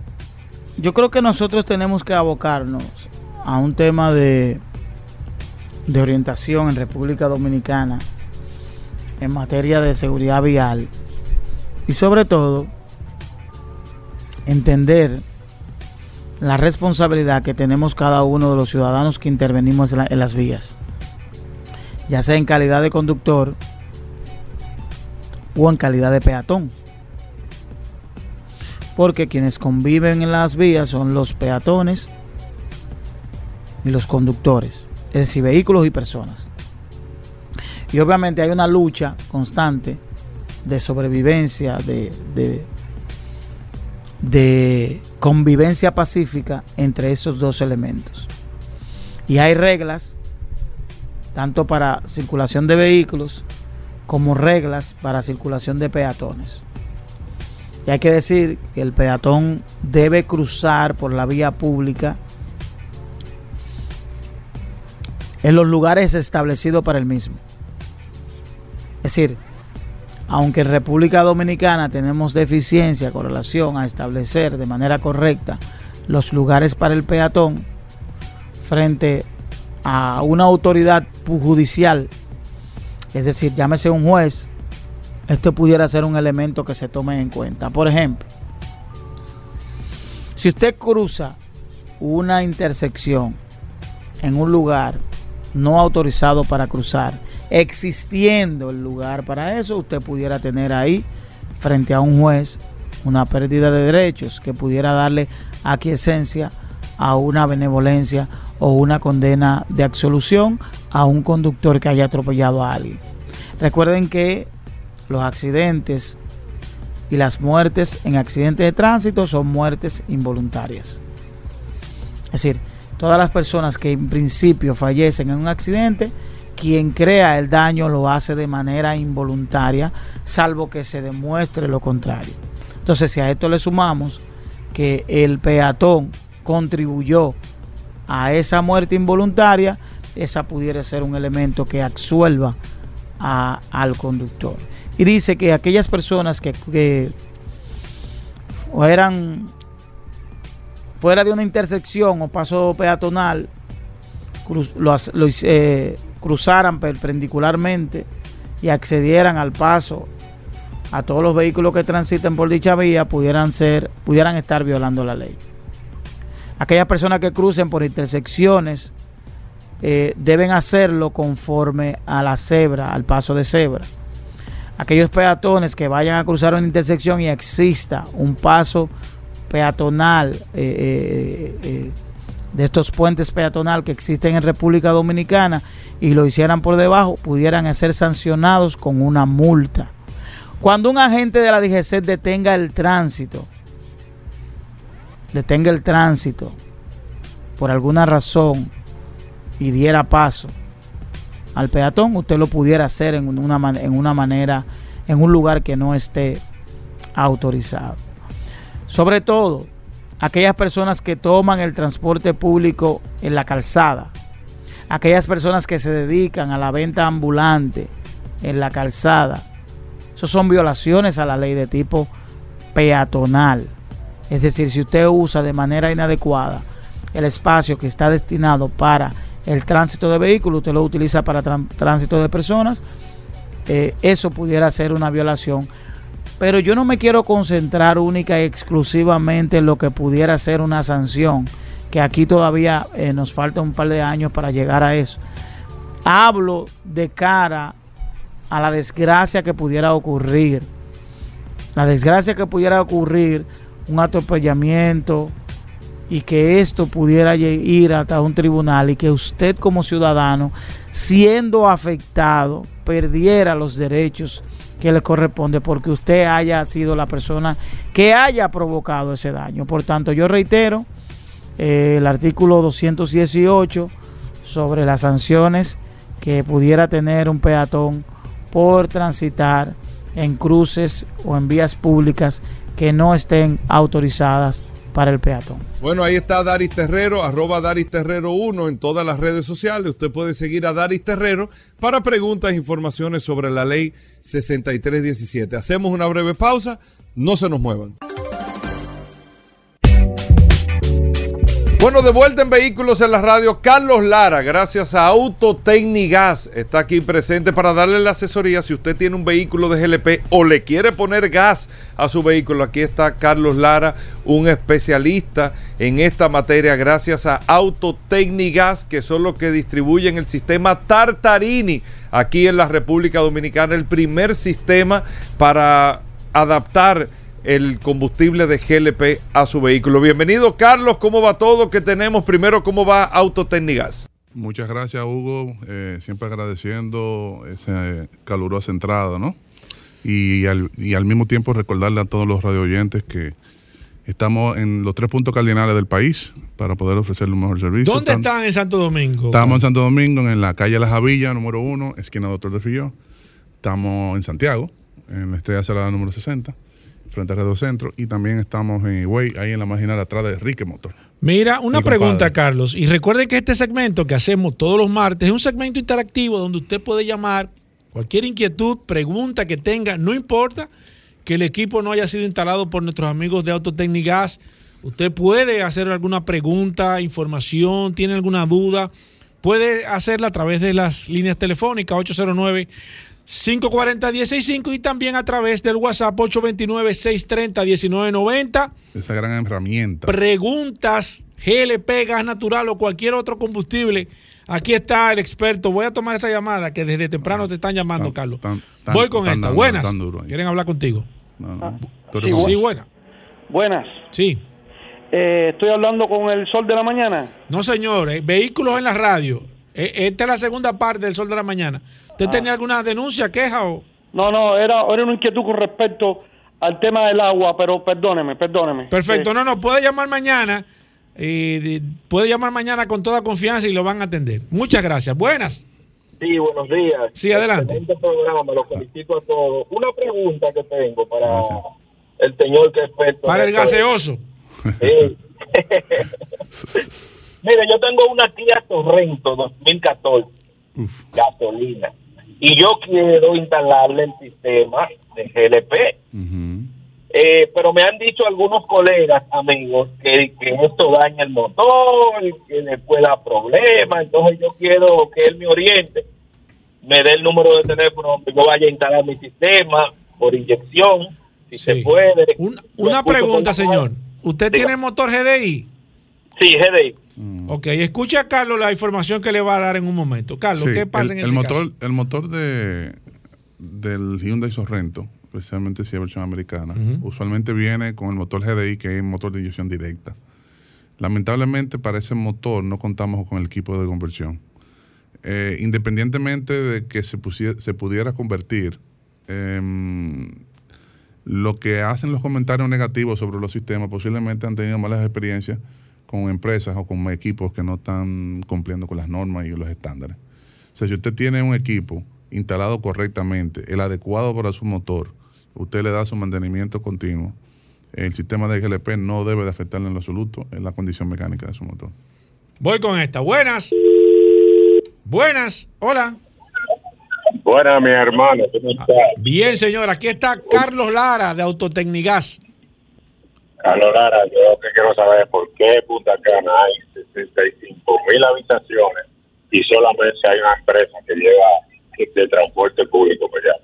yo creo que nosotros tenemos que abocarnos a un tema de, de orientación en República Dominicana en materia de seguridad vial y sobre todo entender la responsabilidad que tenemos cada uno de los ciudadanos que intervenimos en, la- en las vías, ya sea en calidad de conductor o en calidad de peatón. Porque quienes conviven en las vías son los peatones y los conductores, es decir, vehículos y personas. Y obviamente hay una lucha constante de sobrevivencia, de, de, de convivencia pacífica entre esos dos elementos. Y hay reglas, tanto para circulación de vehículos como reglas para circulación de peatones. Y hay que decir que el peatón debe cruzar por la vía pública en los lugares establecidos para el mismo. Es decir, aunque en República Dominicana tenemos deficiencia con relación a establecer de manera correcta los lugares para el peatón frente a una autoridad judicial, es decir, llámese un juez, esto pudiera ser un elemento que se tome en cuenta. Por ejemplo, si usted cruza una intersección en un lugar no autorizado para cruzar, existiendo el lugar para eso, usted pudiera tener ahí, frente a un juez, una pérdida de derechos que pudiera darle aquiescencia a una benevolencia o una condena de absolución a un conductor que haya atropellado a alguien. Recuerden que los accidentes y las muertes en accidentes de tránsito son muertes involuntarias. Es decir, todas las personas que en principio fallecen en un accidente, quien crea el daño lo hace de manera involuntaria, salvo que se demuestre lo contrario. Entonces, si a esto le sumamos que el peatón contribuyó a esa muerte involuntaria, esa pudiera ser un elemento que absuelva al conductor. Y dice que aquellas personas que eran fuera de una intersección o paso peatonal, lo eh, cruzaran perpendicularmente y accedieran al paso a todos los vehículos que transiten por dicha vía, pudieran ser, pudieran estar violando la ley. Aquellas personas que crucen por intersecciones eh, deben hacerlo conforme a la cebra, al paso de cebra. Aquellos peatones que vayan a cruzar una intersección y exista un paso peatonal eh, eh, eh, de estos puentes peatonal que existen en República Dominicana y lo hicieran por debajo, pudieran ser sancionados con una multa. Cuando un agente de la DGC detenga el tránsito, detenga el tránsito por alguna razón y diera paso al peatón, usted lo pudiera hacer en una, en una manera, en un lugar que no esté autorizado. Sobre todo, aquellas personas que toman el transporte público en la calzada, aquellas personas que se dedican a la venta ambulante en la calzada, eso son violaciones a la ley de tipo peatonal. Es decir, si usted usa de manera inadecuada el espacio que está destinado para el tránsito de vehículos, usted lo utiliza para tránsito de personas, eh, eso pudiera ser una violación pero yo no me quiero concentrar única y exclusivamente en lo que pudiera ser una sanción, que aquí todavía eh, nos falta un par de años para llegar a eso. Hablo de cara a la desgracia que pudiera ocurrir. La desgracia que pudiera ocurrir, un atropellamiento y que esto pudiera ir hasta un tribunal y que usted como ciudadano, siendo afectado, perdiera los derechos que le corresponde porque usted haya sido la persona que haya provocado ese daño. Por tanto, yo reitero eh, el artículo 218 sobre las sanciones que pudiera tener un peatón por transitar en cruces o en vías públicas que no estén autorizadas para el peatón. Bueno, ahí está Daris Terrero, arroba Daris Terrero 1 en todas las redes sociales. Usted puede seguir a Daris Terrero para preguntas e informaciones sobre la ley 6317. Hacemos una breve pausa, no se nos muevan. Bueno, de vuelta en Vehículos en la Radio, Carlos Lara, gracias a Autotecnigas, está aquí presente para darle la asesoría si usted tiene un vehículo de GLP o le quiere poner gas a su vehículo. Aquí está Carlos Lara, un especialista en esta materia, gracias a Autotecnigas, que son los que distribuyen el sistema Tartarini aquí en la República Dominicana, el primer sistema para adaptar el combustible de GLP a su vehículo. Bienvenido, Carlos. ¿Cómo va todo? ¿Qué tenemos? Primero, ¿cómo va Autotécnicas? Muchas gracias, Hugo. Eh, siempre agradeciendo esa calurosa entrada, ¿no? Y al, y al mismo tiempo recordarle a todos los radio oyentes que estamos en los tres puntos cardinales del país para poder ofrecerle un mejor servicio. ¿Dónde están en Santo Domingo? Estamos en Santo Domingo, en la calle La Javilla, número uno, esquina Doctor de Filló. Estamos en Santiago, en la Estrella Salada número 60 frente a Radio Centro, y también estamos en Higüey, ahí en la marginal atrás de Enrique Motor. Mira, una pregunta, Carlos, y recuerden que este segmento que hacemos todos los martes es un segmento interactivo donde usted puede llamar cualquier inquietud, pregunta que tenga, no importa que el equipo no haya sido instalado por nuestros amigos de Autotecnigas, usted puede hacer alguna pregunta, información, tiene alguna duda, puede hacerla a través de las líneas telefónicas 809 540-165 y también a través del WhatsApp 829-630-1990. Esa gran herramienta. Preguntas, GLP, gas natural o cualquier otro combustible. Aquí está el experto. Voy a tomar esta llamada que desde temprano te están llamando, Carlos. Voy con esta. buenas. ¿Quieren hablar contigo? sí, buenas. Buenas. Sí. Eh, estoy hablando con el Sol de la Mañana. No, señor. Eh, vehículos en la radio. Eh, esta es la segunda parte del Sol de la Mañana. ¿Usted ah. tenía alguna denuncia, queja o...? No, no, era, era una inquietud con respecto al tema del agua, pero perdóneme, perdóneme. Perfecto, no, no, puede llamar mañana, y puede llamar mañana con toda confianza y lo van a atender. Muchas gracias. Buenas. Sí, buenos días. Sí, adelante. programa, lo felicito a todos. Una pregunta que tengo para el señor que es experto. Para el gaseoso. Sí. <laughs> Mire, yo tengo una Kia Sorrento 2014, gasolina y yo quiero instalarle el sistema de GLP. Eh, pero me han dicho algunos colegas, amigos, que, esto daña el motor, que después da problemas. Entonces yo quiero que él me oriente, me dé el número de teléfono donde yo vaya a instalar mi sistema por inyección, si se puede. una pregunta, señor. ¿Usted tiene motor GDI? Sí, GDI. Mm. Ok, escucha a Carlos la información que le va a dar en un momento. Carlos, ¿qué pasa el, en el motor, El motor de, del Hyundai Sorrento, especialmente si es versión americana, usualmente viene con el motor GDI, que es un motor de inyección directa. Lamentablemente para ese motor no contamos con el equipo de conversión. Eh, independientemente de que se, pusiera- se pudiera convertir, em, lo que hacen los comentarios negativos sobre los sistemas posiblemente han tenido malas experiencias con empresas o con equipos que no están cumpliendo con las normas y los estándares. O sea, si usted tiene un equipo instalado correctamente, el adecuado para su motor, usted le da su mantenimiento continuo, el sistema de GLP no debe de afectarle en lo absoluto en la condición mecánica de su motor. Voy con esta. Buenas. Buenas. Hola. Buena, mi hermano, ¿cómo estás? Bien, señor. Aquí está Carlos Lara de Autotecnigas. Carlos Lara, yo lo que quiero saber es por qué en Punta Cana hay 65 mil habitaciones y solamente hay una empresa que lleva de transporte público para allá.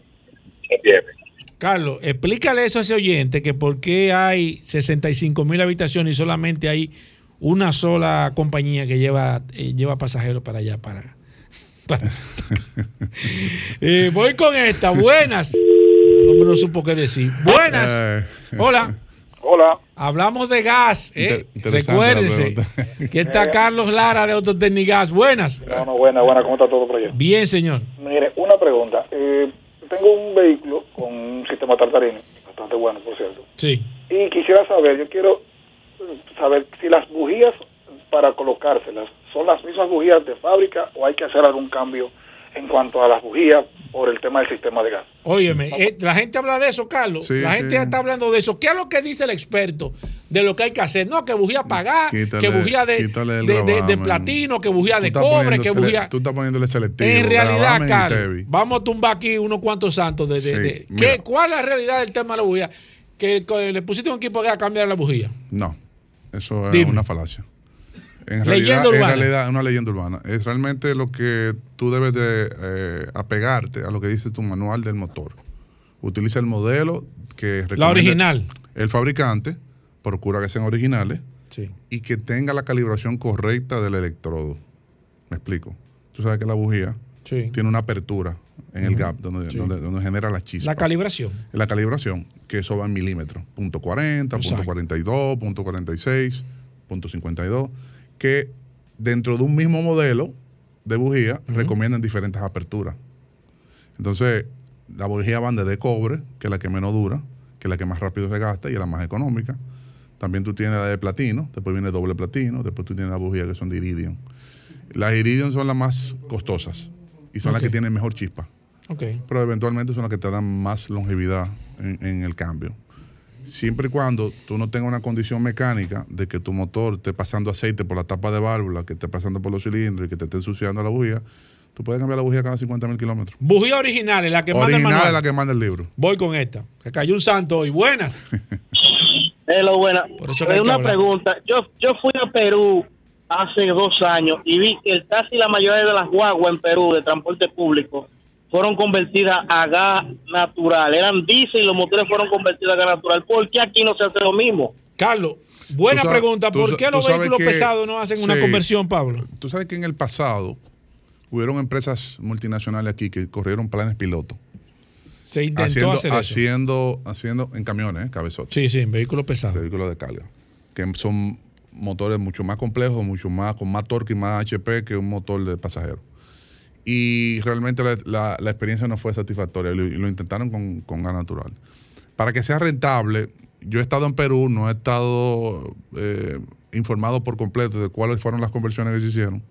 ¿Entiendes? Carlos, explícale eso a ese oyente que por qué hay 65 mil habitaciones y solamente hay una sola compañía que lleva, eh, lleva pasajeros para allá, para... <laughs> para- <laughs> Eh, voy con esta. Buenas. El hombre no supo qué decir. Buenas. Eh, Hola. Hola. Hablamos de gas. ¿eh? Recuérdense que está Carlos Lara de Autotecnigas. Buenas. No, no, buena, buena. ¿Cómo está todo por allá? Bien, señor. Mire, una pregunta. Eh, tengo un vehículo con un sistema tartarino, bastante bueno, por cierto. Sí. Y quisiera saber, yo quiero eh, saber si las bujías para colocárselas son las mismas bujías de fábrica o hay que hacer algún cambio en cuanto a las bujías por el tema del sistema de gas. Óyeme, eh, la gente habla de eso, Carlos. Sí, la sí. gente está hablando de eso. ¿Qué es lo que dice el experto de lo que hay que hacer? No, que bujía Quítale- que bujía de, de, de- de platino, que bujía de cobre, que bujía... Tú estás poniéndole selectivo. En realidad, Carlos, vamos a tumbar aquí unos cuantos santos. De, de- Sí, de-. ¿Qué- ¿Cuál es la realidad del tema de la bujía? Que, que le pusiste un equipo a cambiar la bujía. No, eso es Dime. una falacia. En Leyenda realidad, en urbana. realidad una leyenda urbana. Es realmente lo que tú debes de eh, apegarte a lo que dice tu manual del motor. Utiliza el modelo que La original. El fabricante, procura que sean originales Sí. y que tenga la calibración correcta del electrodo. ¿Me explico? Tú sabes que la bujía Sí. tiene una apertura en el gap donde, Sí. donde, donde genera la chispa. La calibración. La calibración, que eso va en milímetros. Punto 40, punto Exacto. 42, punto 46, punto 52. Que dentro de un mismo modelo de bujía recomiendan diferentes aperturas. Entonces, la bujía van de cobre, que es la que menos dura, que es la que más rápido se gasta y es la más económica. También tú tienes la de platino, después viene doble platino, después tú tienes la bujía que son de iridium. Las iridium son las más costosas y son las que tienen mejor chispa Ok. pero eventualmente son las que te dan más longevidad en, en el cambio. Siempre y cuando tú no tengas una condición mecánica de que tu motor esté pasando aceite por la tapa de válvula, que esté pasando por los cilindros y que te esté ensuciando la bujía, tú puedes cambiar la bujía cada 50 mil kilómetros. Bujía original es la que manda el Original manual. es la que manda el libro. Voy con esta. Se cayó un santo hoy. Buenas. <laughs> Hello, buena. Por eso que hay Eh, una hablar. pregunta. Yo, yo fui a Perú hace dos años y vi que casi la mayoría de las guaguas en Perú de transporte público fueron convertidas a gas natural. Eran diésel y los motores fueron convertidos a gas natural. ¿Por qué aquí no se hace lo mismo? Carlos, buena sabes- pregunta. ¿Por qué los vehículos que- pesados no hacen una conversión, Pablo? Tú sabes que en el pasado hubieron empresas multinacionales aquí que corrieron planes pilotos. Se intentó Haciendo, hacer eso. haciendo, haciendo en camiones, ¿eh? cabezotes. Sí, sí, en vehículos pesados. vehículos de carga, que son motores mucho más complejos, mucho más con más torque y más HP que un motor de pasajero. Y realmente la, experiencia no fue satisfactoria y lo, intentaron con, gas natural. Para que sea rentable, yo he estado en Perú, no he estado eh, informado por completo de cuáles fueron las conversiones que se hicieron.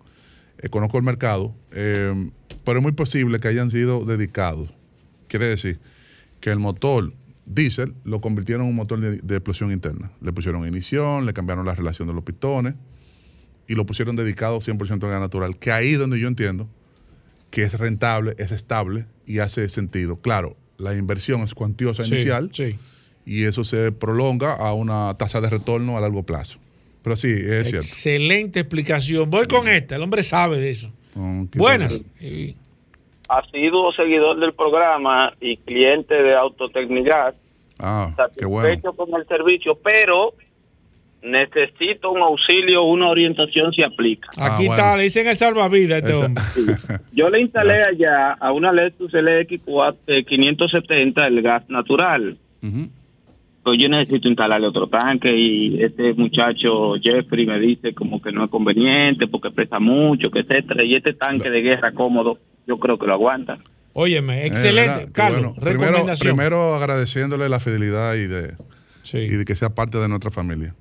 Eh, conozco el mercado, eh, pero es muy posible que hayan sido dedicados. Quiere decir que el motor diésel lo convirtieron en un motor de, explosión interna. Le pusieron ignición, le cambiaron la relación de los pistones y lo pusieron dedicado 100% a gas natural. Que ahí es donde yo entiendo que es rentable, es estable y hace sentido. Claro, la inversión es cuantiosa Sí, inicial sí. y eso se prolonga a una tasa de retorno a largo plazo. Pero sí, es cierto. Excelente explicación. Voy con esta. El hombre sabe de eso. Buenas. Y- Asiduo seguidor del programa y cliente de Autotecnigas, Ah, qué bueno. satisfecho con el servicio, pero necesito un auxilio, una orientación si aplica. Aquí Ah, está, bueno. le dicen el salvavidas a este hombre. Yo le instalé allá a una Lexus LX 4, eh, 570 el gas natural. Ujú. pues yo necesito instalarle otro tanque y este muchacho Jeffrey me dice como que no es conveniente porque pesa mucho, que etcétera, y este tanque de guerra cómodo, yo creo que lo aguanta. Óyeme, excelente. Eh, Carlos, bueno. primero, recomendación. primero agradeciéndole la fidelidad y de, y de que sea parte de nuestra familia.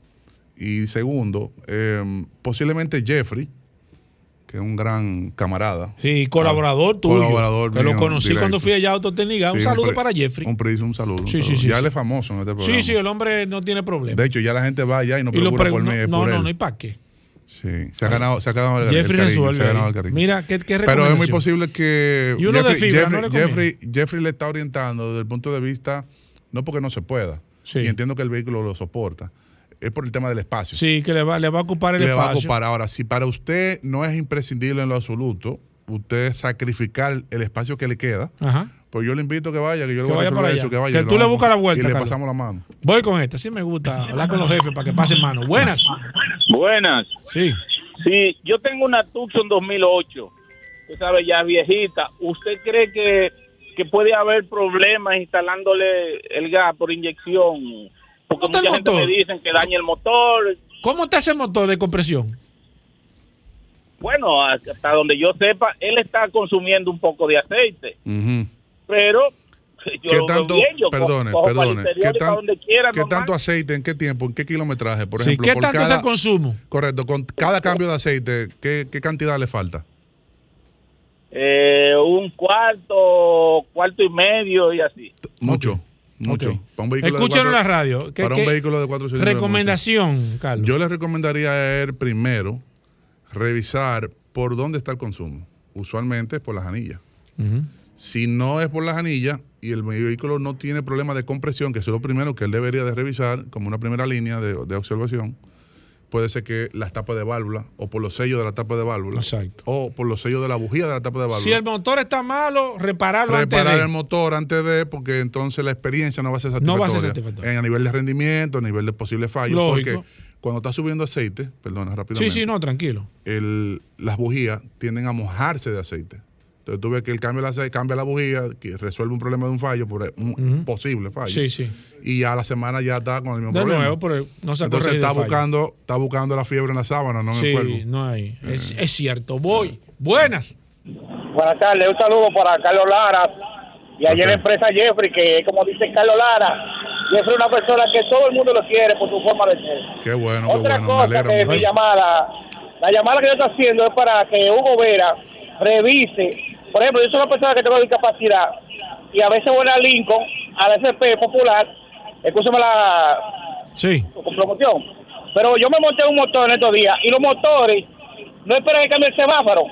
Y segundo, eh, posiblemente Jeffrey, que es un gran camarada. Sí, colaborador tuyo. Colaborador que lo mío, conocí directo. cuando fui allá a Autotécnica. Un Sí, saludo para Jeffrey. Un, un saludo. un Sí, sí, saludo. sí, ya sí. él es famoso en este programa. Sí, sí, el hombre no tiene problema. De hecho, ya la gente va allá y no Y lo preocupa pre- por mí. no, no, por no, él. no hay para qué. Sí, se ha ganado, se ha ganado el, el Jeffrey cariño, resuelve se ha ganado ahí. el cariño. Mira, ¿qué- qué Pero es muy posible que Y uno de Jeffrey, fibra, Jeffrey, no recomienda. Jeffrey, Jeffrey le está orientando desde el punto de vista, no porque no se pueda, y entiendo que el vehículo lo soporta, es por el tema del espacio. Sí, que le va, le va a ocupar el le va a espacio. ocupar. Ahora, si para usted no es imprescindible en lo absoluto, usted sacrificar el espacio que le queda, Ajá. pues yo le invito a que vaya, que yo le Que voy a para allá. eso, que vaya. Que tú le buscas la vuelta, Y le Carlos. pasamos la mano. Voy con esta. Sí me gusta hablar con los jefes para que pasen mano. Buenas. Buenas. Sí. Sí, yo tengo una Tucson 2008. Usted sabe, ya viejita. ¿Usted cree que, que puede haber problemas instalándole el gas por inyección? Porque está el mucha gente motor? me dicen que daña el motor. ¿Cómo está ese motor de compresión? Bueno, hasta donde yo sepa, él está consumiendo un poco de aceite. Pero yo ¿Qué lo veo tanto, bien, yo perdone, cojo perdone, ¿qué, tan- donde quiera, qué tanto aceite, en qué tiempo, en qué kilometraje, por Sí, ejemplo? ¿qué por tanto es cada- el consumo? Correcto, con cada cambio de aceite, ¿qué, qué cantidad le falta? Eh, un cuarto, cuarto y medio y así. Mucho, mucho. Ok. Para un vehículo de Escúchanos en la radio. ¿Qué- para qué- un vehículo de cuatro cilindros. Recomendación, Carlos. Yo le recomendaría a él primero revisar por dónde está el consumo. Usualmente es por las anillas. Si no es por las anillas y el vehículo no tiene problema de compresión, que eso es lo primero que él debería de revisar como una primera línea de, de observación, puede ser que las tapas de válvula o por los sellos de la tapa de válvula o por los sellos de la bujía de la tapa de válvula. Si el motor está malo, repararlo antes Reparar de. el motor antes de, porque entonces la experiencia no va a ser No satisfactoria. va a ser satisfactoria. En, a nivel de rendimiento, a nivel de posibles fallos. Lógico. Porque cuando está subiendo aceite, perdona, Sí, rápidamente. sí, no, tranquilo. el- las bujías tienden a mojarse de aceite. Entonces tú ves que él cambia aceite, cambia la bujía, que resuelve un problema de un fallo, por un Ujú. posible fallo. Sí, sí. Y ya a la semana ya está con el mismo De problema. nuevo, pero no se Entonces está fallo. buscando, está buscando la fiebre en la sábana, no en Sí, el cuerpo. no hay. Es, es cierto. Voy. Buenas. Buenas tardes, un saludo para Carlos Lara y en la empresa Jeffrey, que como dice Carlos Lara, Jeffrey es una persona que todo el mundo lo quiere por su forma de ser. Qué bueno, qué Otra bueno, me cosa alegra que mucho. mi llamada, la llamada que yo estoy haciendo es para que Hugo Vera revise, por ejemplo, yo soy una persona que tengo discapacidad y a veces voy a Lincoln, a la SP Popular, escúchame la Sí. promoción, pero yo me monté un motor en estos días y los motores no esperan que cambie el semáforo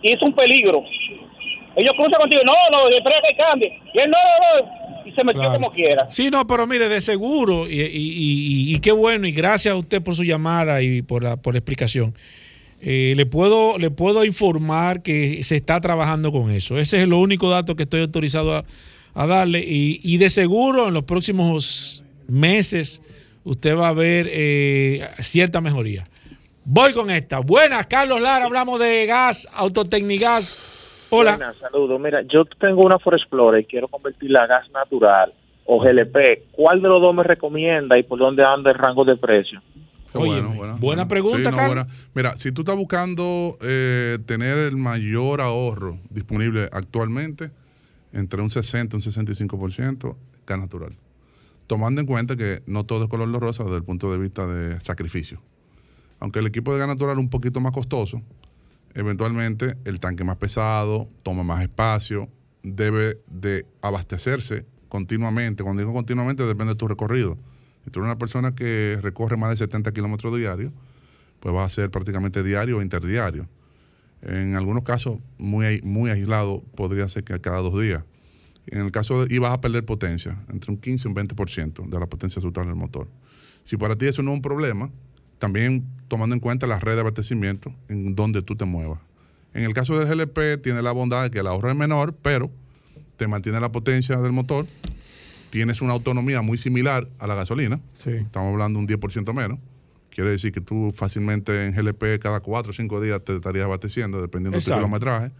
y es un peligro. Ellos cruzan contigo, no, no, espera que cambie. Y él, no, no, no, y se metió Claro. como quiera. Sí, no, pero mire, de seguro, y, y- y- y qué bueno, y gracias a usted por su llamada y por la, por la explicación. Eh, le, puedo, le puedo informar que se está trabajando con eso. Ese es lo único dato que estoy autorizado a, darle. Y, y de seguro en los próximos meses usted va a ver eh, cierta mejoría. Voy con esta. Buenas, Carlos Lara, hablamos de gas, Autotecnigas. Hola. Buenas, saludos. Mira, yo tengo una Ford Explorer y quiero convertirla a gas natural o GLP. ¿Cuál de los dos me recomienda y por dónde anda el rango de precio? Qué bueno, bueno, buena pregunta, no, buena. Mira, si tú estás buscando eh, tener el mayor ahorro disponible actualmente, entre un 60 y un 65%, gas natural. Tomando en cuenta que no todo es color de rosa desde el punto de vista de sacrificio. Aunque el equipo de gas natural es un poquito más costoso, eventualmente el tanque más pesado, toma más espacio, debe de abastecerse continuamente. Cuando digo continuamente, depende de tu recorrido. Si tú eres una persona que recorre más de 70 kilómetros diarios, pues va a ser prácticamente diario o interdiario. En algunos casos, muy, muy aislado, podría ser que cada dos días. En el caso de, y vas a perder potencia, entre un 15 y un 20% de la potencia total del motor. Si para ti eso no es un problema, también tomando en cuenta la red de abastecimiento en donde tú te muevas. En el caso del GLP, tiene la bondad de que el ahorro es menor, pero te mantiene la potencia del motor, tienes una autonomía muy similar a la gasolina. Estamos hablando de un 10% menos. Quiere decir que tú fácilmente en GLP cada 4 o 5 días te estarías abasteciendo, dependiendo de tu Exacto. kilometraje.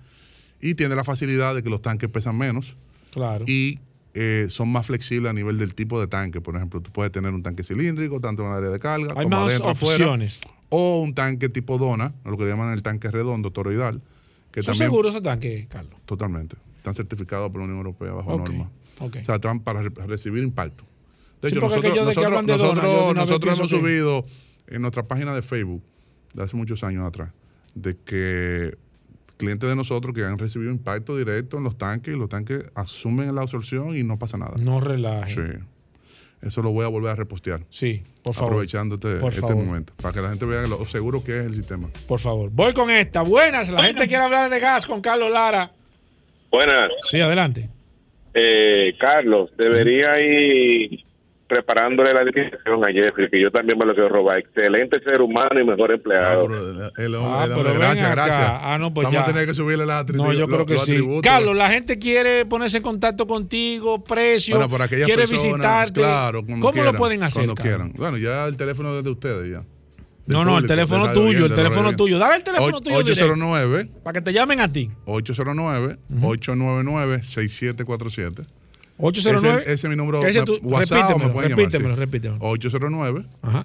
Y tiene la facilidad de que los tanques pesan menos Claro. y eh, son más flexibles a nivel del tipo de tanque. Por ejemplo, tú puedes tener un tanque cilíndrico, tanto en el área de carga Hay como más adentro afuera, opciones. o un tanque tipo dona, lo que llaman el tanque redondo, toroidal. Que ¿Son también, seguros esos tanques, Carlos? Totalmente. Están certificados por la Unión Europea bajo Ok, norma. O sea, están para re- recibir impacto. De hecho, nosotros, de dona, hemos que- subido en nuestra página de Facebook de hace muchos años atrás de que clientes de nosotros que han recibido impacto directo en los tanques y los tanques asumen la absorción y no pasa nada. No relaje. Sí. Eso lo voy a volver a repostear. Sí, por favor. Aprovechando este, Por este favor. momento. Para que la gente vea lo seguro que es el sistema. Por favor. Voy con esta. Buenas. La gente quiere hablar de gas con Carlos Lara. Buenas. Sí, adelante. Eh, Carlos, debería ir preparándole la dirección a Jeffrey, que yo también me lo quiero robar. Excelente ser humano y mejor empleado. El hombre, Ah, el pero hombre, ven gracias, acá. gracias. Ah, no, pues Vamos ya. a tener que subirle la No, yo lo- creo que los sí. atributos. Carlos, la gente quiere ponerse en contacto contigo, precio, Bueno, quiere personas, visitarte. Claro, ¿Cómo quieran, lo pueden hacer? Cuando quieran. Bueno, ya el teléfono es de ustedes ya. No, no, el teléfono tuyo, el teléfono tuyo. Dale el teléfono tuyo directo. 809 Para que te llamen a ti. 809-899-6747. 809. Ese, ese es mi número repítemelo, repítemelo, llamar, sí. repítemelo.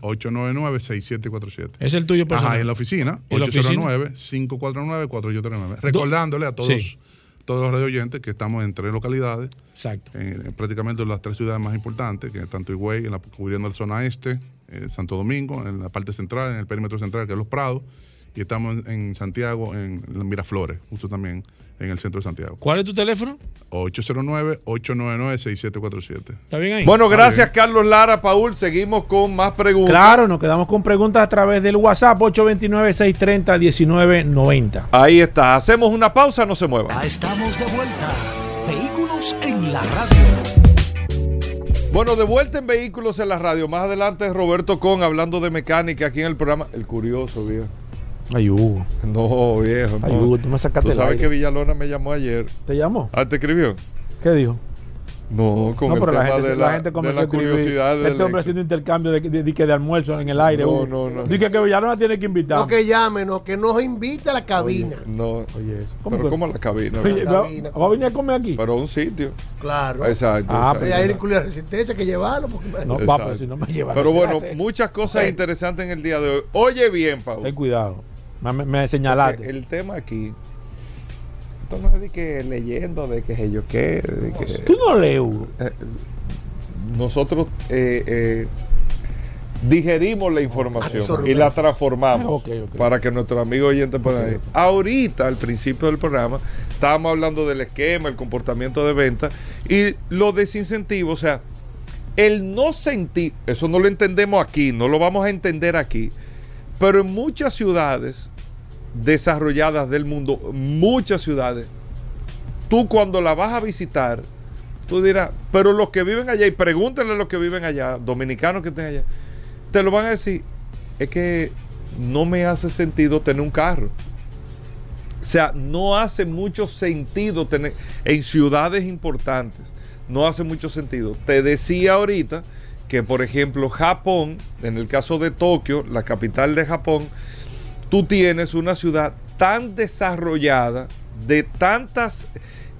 809-899-6747. Es el tuyo personal. Ajá, en la oficina. ¿En la oficina? 809-549-4839. Recordándole a todos, todos los radio oyentes que estamos en tres localidades. Exacto. eh, prácticamente las tres ciudades más importantes, que es tanto Higüey, en la, cubriendo la zona este, eh, Santo Domingo, en la parte central, en el perímetro central, que es Los Prados, y estamos en, en Santiago, en, en Miraflores, justo también en el centro de Santiago. ¿Cuál es tu teléfono? 809-899-6747. ¿Está bien ahí? Bueno, gracias Carlos Lara, Paul. Seguimos con más preguntas. Claro, nos quedamos con preguntas a través del WhatsApp 829-630-1990. Ahí está. Hacemos una pausa, no se muevan. Ya estamos de vuelta. Vehículos en la radio. Bueno, de vuelta en Vehículos en la Radio. Más adelante Roberto Con hablando de mecánica aquí en el programa. El curioso, viejo. Ay, Hugo. No, viejo. Ay, no. Hugo, tú me sacaste Tú el sabes aire. que Villalona me llamó ayer. ¿Te llamó? Ah, ¿te escribió? ¿Qué dijo? No, con no, el pero la tema gente, de la, la, gente de la a escribir, curiosidad del Este hombre haciendo intercambio de, de, de, de almuerzo en el aire. No, Hugo. no, no. Dice que Villalona tiene que invitar. No que llame, no, que nos invite a la cabina. No. Oye, eso. Pero ¿cómo a la cabina? Oye, La ¿va, cabina. va a venir a comer aquí? Pero a un sitio. Claro. Exacto. Ah, exacto. Y ahí incluye la resistencia que llevarlo. Porque No, Exacto. va, pero si no me lleva. Pero bueno, hace. muchas cosas interesantes en el día de hoy. Oye bien, Pau. Ten cuidado. Me, me- me señalaste. Porque El tema aquí. Esto no es de que leyendo, de que sé yo qué. De que, Tú no lees. Eh, nosotros eh, eh, digerimos la información Absorbemos. y la transformamos Ah, para que nuestros amigos oyentes puedan ir. Ahorita, al principio del programa, estábamos hablando del esquema, el comportamiento de venta y los desincentivos, o sea, el no sentir, eso no lo entendemos aquí, no lo vamos a entender aquí, pero en muchas ciudades desarrolladas del mundo, muchas ciudades, tú cuando la vas a visitar, tú dirás, pero los que viven allá, y pregúntenle a los que viven allá, dominicanos que estén allá, te lo van a decir, es que no me hace sentido tener un carro. O sea, no hace mucho sentido tener en ciudades importantes. No hace mucho sentido. Te decía ahorita que, por ejemplo, Japón, en el caso de Tokio, la capital de Japón, tú tienes una ciudad tan desarrollada, de tantas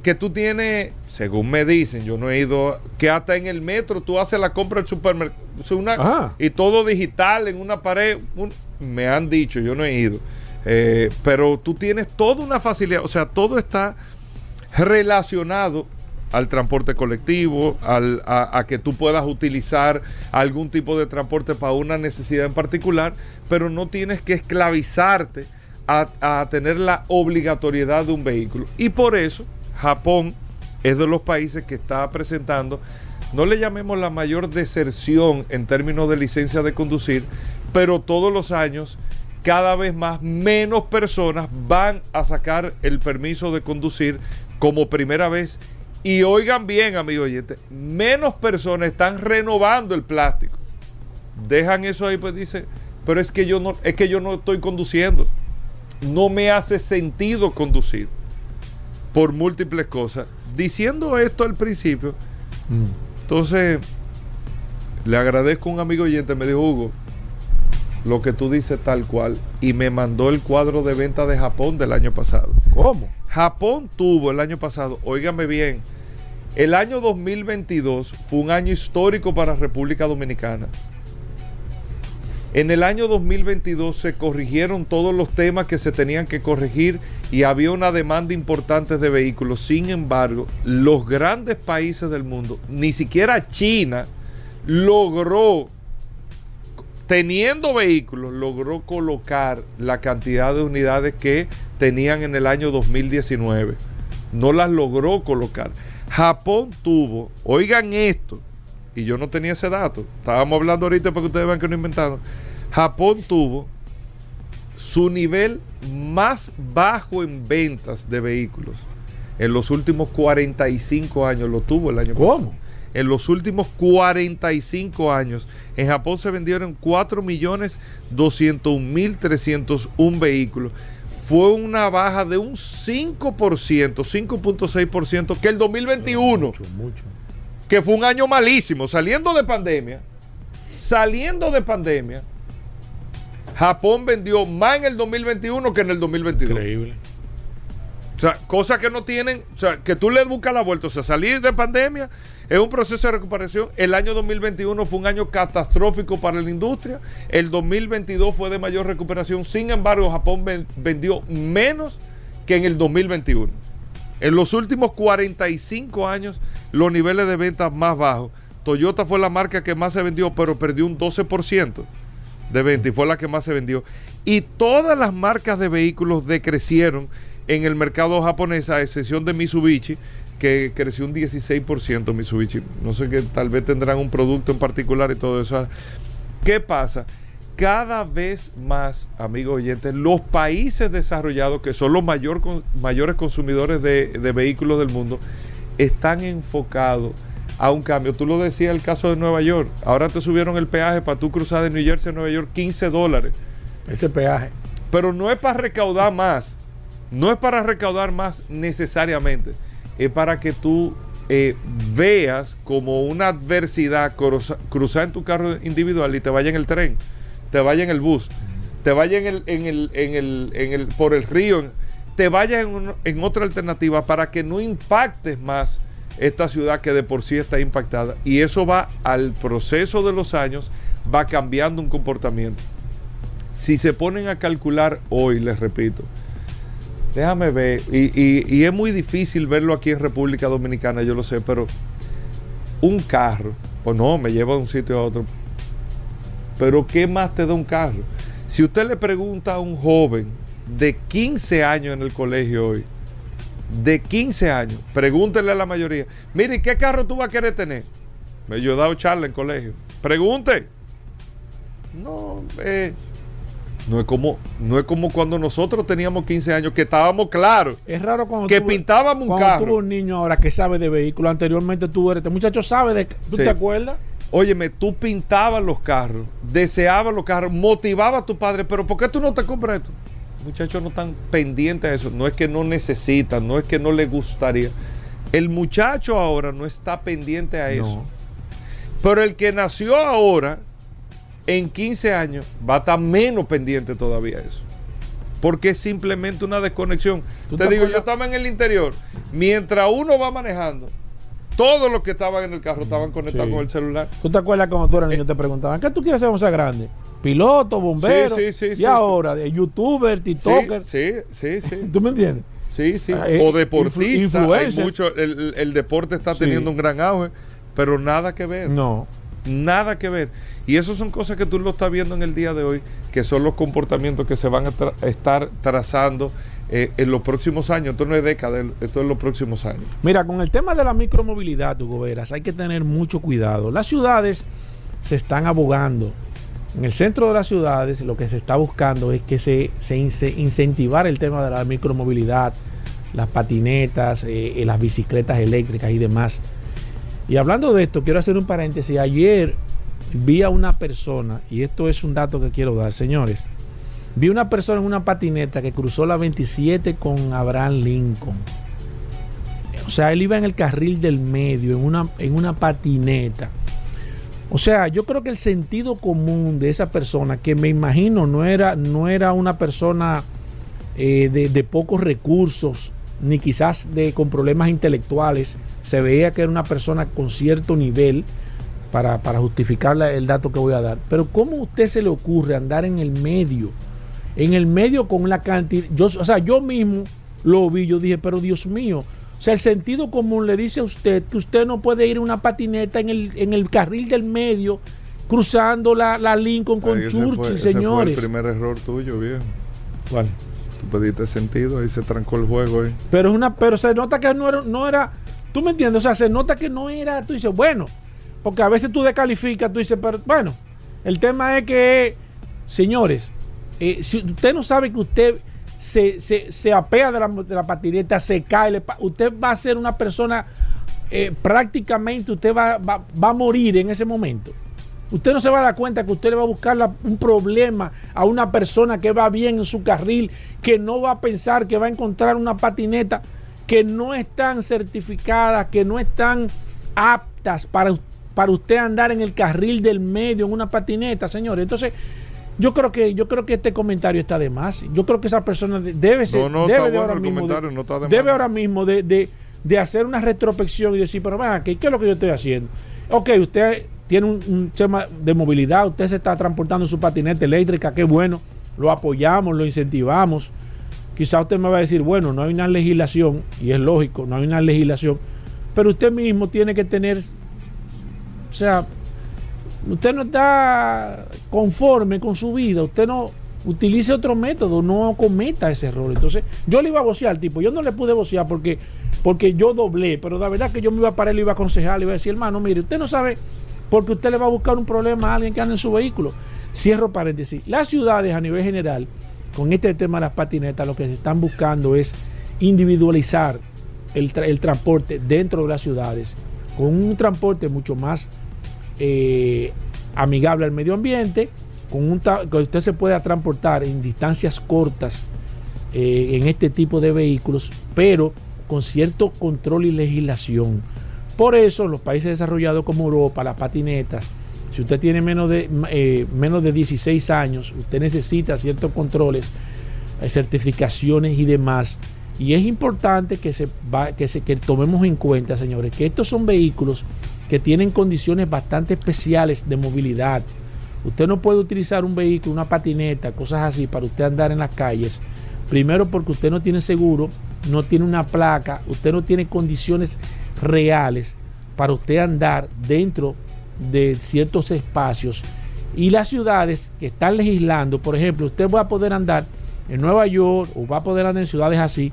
que tú tienes, según me dicen, yo no he ido, que hasta en el metro tú haces la compra del supermercado o sea, una- Ajá. y todo digital en una pared. un- me han dicho, yo no he ido. Eh, pero tú tienes toda una facilidad, o sea, todo está relacionado al transporte colectivo, al- a, que tú puedas utilizar algún tipo de transporte para una necesidad en particular, pero no tienes que esclavizarte a, a tener la obligatoriedad de un vehículo. Y por eso Japón es de los países que está presentando, no le llamemos la mayor deserción en términos de licencia de conducir, pero todos los años cada vez más menos personas van a sacar el permiso de conducir como primera vez. Y oigan bien, amigo oyente, menos personas están renovando el plástico. Dejan eso ahí, pues dice, pero es que yo no, es que yo no estoy conduciendo. No me hace sentido conducir por múltiples cosas. Diciendo esto al principio, entonces le agradezco a un amigo oyente, me dijo Hugo, lo que tú dices tal cual, y me mandó el cuadro de venta de Japón del año pasado. ¿Cómo? Japón tuvo el año pasado, óigame bien, El año 2022 fue un año histórico para República Dominicana. En el año 2022 se corrigieron todos los temas que se tenían que corregir y había una demanda importante de vehículos. Sin embargo, los grandes países del mundo, ni siquiera China, logró, teniendo vehículos, logró colocar la cantidad de unidades que tenían en el año 2019. No las logró colocar. Japón tuvo, oigan esto, y yo no tenía ese dato. Estábamos hablando ahorita para que ustedes vean que no inventaron. Japón tuvo su nivel más bajo en ventas de vehículos en los últimos 45 años. Lo tuvo el año ¿Cómo? pasado. En los últimos 45 años, en Japón se vendieron 4.201.301 vehículos. Fue una baja de un 5%, 5.6% que el 2021 Mucho, mucho. que fue un año malísimo, saliendo de pandemia, saliendo de pandemia, Japón vendió más en el 2021 que en el 2022. Increíble. O sea, cosas que no tienen, o sea, que tú le buscas la vuelta. O sea, salir de pandemia es un proceso de recuperación. El año 2021 fue un año catastrófico para la industria. El 2022 fue de mayor recuperación. Sin embargo, Japón ven- vendió menos que en el 2021. En los últimos 45 años, los niveles de ventas más bajos. Toyota fue la marca que más se vendió, pero perdió un 12% de venta y fue la que más se vendió. Y todas las marcas de vehículos decrecieron en el mercado japonés, a excepción de Mitsubishi, que creció un 16% Mitsubishi. No sé que tal vez tendrán un producto en particular y todo eso. ¿Qué pasa? Cada vez más, amigos oyentes, los países desarrollados, que son los mayor con- mayores consumidores de, de vehículos del mundo, están enfocados a un cambio. Tú lo decías el caso de Nueva York. Ahora te subieron el peaje para tú cruzar de New Jersey a Nueva York 15 dólares. Ese peaje. Pero no es para recaudar más. No es para recaudar más necesariamente. Es para que tú eh, veas como una adversidad cruza- cruzar en tu carro individual y te vaya en el tren, te vaya en el bus, te vaya en el, en el, en el, en el, por el río, te vaya en otra alternativa para que no impactes más esta ciudad que de por sí está impactada. Y eso va al proceso de los años, va cambiando un comportamiento. Si se ponen a calcular hoy, les repito, déjame ver, y, y- es muy difícil verlo aquí en República Dominicana, yo lo sé, pero un carro, o no, me lleva de un sitio a otro, pero ¿qué más te da un carro? Si usted le pregunta a un joven de 15 años en el colegio hoy, de 15 años, pregúntele a la mayoría, mire, ¿qué carro tú vas a querer tener? Me he dado charla en colegio. Pregunte. No, eh, no es como no es como cuando nosotros teníamos 15 años que estábamos claros Es raro cuando que tú- pintábamos un cuando carro. tú un niño ahora que sabe de vehículos. Anteriormente tú eres, este muchacho sabe de. ¿Tú Sí. te acuerdas? Óyeme, tú pintabas los carros, deseabas los carros, motivabas a tu padre, pero ¿por qué tú no te compras esto? Muchachos no están pendientes de eso. No es que no necesitan, no es que no les gustaría. El muchacho ahora no está pendiente a eso. Pero el que nació ahora, en 15 años, va a estar menos pendiente todavía eso. Porque es simplemente una desconexión. ¿Tú Te te digo, yo estaba en el interior. Mientras uno va manejando, todos los que estaban en el carro estaban conectados Sí. con el celular. ¿Tú te acuerdas cuando tú eras niño te preguntaban, ¿qué tú quieres ser cuando seas grande? Piloto, bombero. Sí, sí, sí, y ahora, youtuber, tiktoker. Sí, sí, sí. <laughs> ¿Tú me entiendes? Sí, sí. Ah, eh, o deportista. influ- Hay mucho, el, deporte está teniendo un gran auge, pero nada que ver. No. Nada que ver. Y eso son cosas que tú lo estás viendo en el día de hoy, que son los comportamientos que se van a estar trazando eh, en los próximos años. Esto no es década, esto es los próximos años. Mira, con el tema de la micromovilidad, Hugo Veras, hay que tener mucho cuidado. Las ciudades se están abogando. En el centro de las ciudades lo que se está buscando es que se, se ince- incentivar el tema de la micromovilidad, las patinetas, eh, eh, las bicicletas eléctricas y demás. Y hablando de esto, quiero hacer un paréntesis. Ayer vi a una persona, y esto es un dato que quiero dar, señores. Vi una persona en una patineta que cruzó la 27 con Abraham Lincoln. O sea, él iba en el carril del medio, en una, en una patineta. O sea, yo creo que el sentido común de esa persona, que me imagino no era, no era una persona eh, de, de pocos recursos ni quizás de, con problemas intelectuales. Se veía que era una persona con cierto nivel para, para justificar la- el dato que voy a dar. Pero ¿cómo a usted se le ocurre andar en el medio? En el medio con la cantidad... Yo, o sea, yo mismo lo vi, yo dije, pero Dios mío. O sea, el sentido común le dice a usted que usted no puede ir en una patineta en el, en el carril del medio cruzando la, la Lincoln con Ahí ese Churchill, fue- ese fue señores. el primer error tuyo, viejo. ¿Cuál? Pediste sentido, ahí se trancó el juego ahí. Pero es una, pero se nota que no era, no era, tú me entiendes, o sea, se nota que no era, tú dices, bueno, porque a veces tú descalificas, tú dices, pero bueno, el tema es que, señores, eh, si usted no sabe que usted se, se, se apea de la, de la patineta, se cae, usted va a ser una persona, eh, prácticamente usted va, va, va a morir en ese momento. Usted no se va a dar cuenta que usted le va a buscar la- un problema a una persona que va bien en su carril, que no va a pensar que va a encontrar una patineta que no están certificadas, que no están aptas para, para usted andar en el carril del medio en una patineta, señores. Entonces, yo creo que yo creo que este comentario está de más. Yo creo que esa persona de- debe ser No, no, debe está de ahora mismo de- no está de debe ahora mismo de, de- hacer una retrospección y decir, pero vean, ¿qué, ¿qué es lo que yo estoy haciendo? Ok, usted tiene un, tema de movilidad, usted se está transportando su patineta eléctrica, qué bueno, lo apoyamos, lo incentivamos. Quizá usted me va a decir, bueno, no hay una legislación, y es lógico, no hay una legislación, pero usted mismo tiene que tener, o sea, usted no está conforme con su vida, usted no utilice otro método, no cometa ese error. Entonces, yo le iba a vocear al tipo, yo no le pude vocear porque, porque yo doblé, pero la verdad que yo me iba a parar, le iba a aconsejar, le iba a decir, hermano, mire, usted no sabe porque usted le va a buscar un problema a alguien que anda en su vehículo. Cierro paréntesis. Las ciudades a nivel general, con este tema de las patinetas, lo que se están buscando es individualizar el, tra- el transporte dentro de las ciudades, con un transporte mucho más eh, amigable al medio ambiente, con un que usted se pueda transportar en distancias cortas eh, en este tipo de vehículos, pero con cierto control y legislación. Por eso, los países desarrollados como Europa, las patinetas, si usted tiene menos de, eh, menos de 16 años, usted necesita ciertos controles, eh, certificaciones y demás. Y es importante que, se que, se, que tomemos en cuenta, señores, que estos son vehículos que tienen condiciones bastante especiales de movilidad. Usted no puede utilizar un vehículo, una patineta, cosas así para usted andar en las calles. Primero porque usted no tiene seguro, no tiene una placa, usted no tiene condiciones reales para usted andar dentro de ciertos espacios. Y las ciudades que están legislando, por ejemplo, usted va a poder andar en Nueva York o va a poder andar en ciudades así.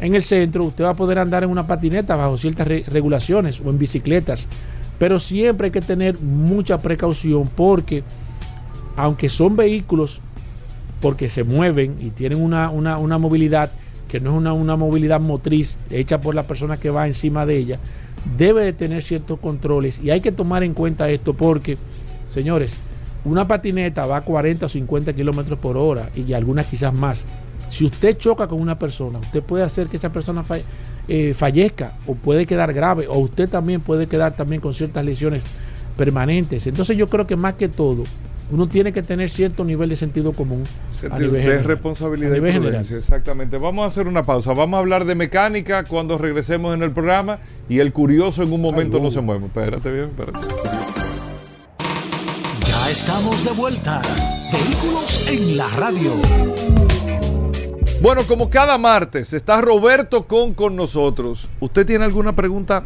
En el centro usted va a poder andar en una patineta bajo ciertas re- regulaciones o en bicicletas. Pero siempre hay que tener mucha precaución porque aunque son vehículos porque se mueven y tienen una, una- una movilidad que no es una, una movilidad motriz hecha por la persona que va encima de ella, debe de tener ciertos controles y hay que tomar en cuenta esto porque, señores, una patineta va a 40 o 50 kilómetros por hora y algunas quizás más. Si usted choca con una persona, usted puede hacer que esa persona fa- eh, fallezca o puede quedar grave o usted también puede quedar también con ciertas lesiones permanentes. Entonces yo creo que más que todo, uno tiene que tener cierto nivel de sentido común. a Sentido nivel de general. responsabilidad A y nivel prudencia, exactamente. Vamos a hacer una pausa. Vamos a hablar de mecánica cuando regresemos en el programa y el curioso en un momento no se mueve. Espérate bien, espérate. Ya estamos de vuelta. Vehículos en la radio. Bueno, como cada martes está Roberto Con con nosotros. ¿Usted tiene alguna pregunta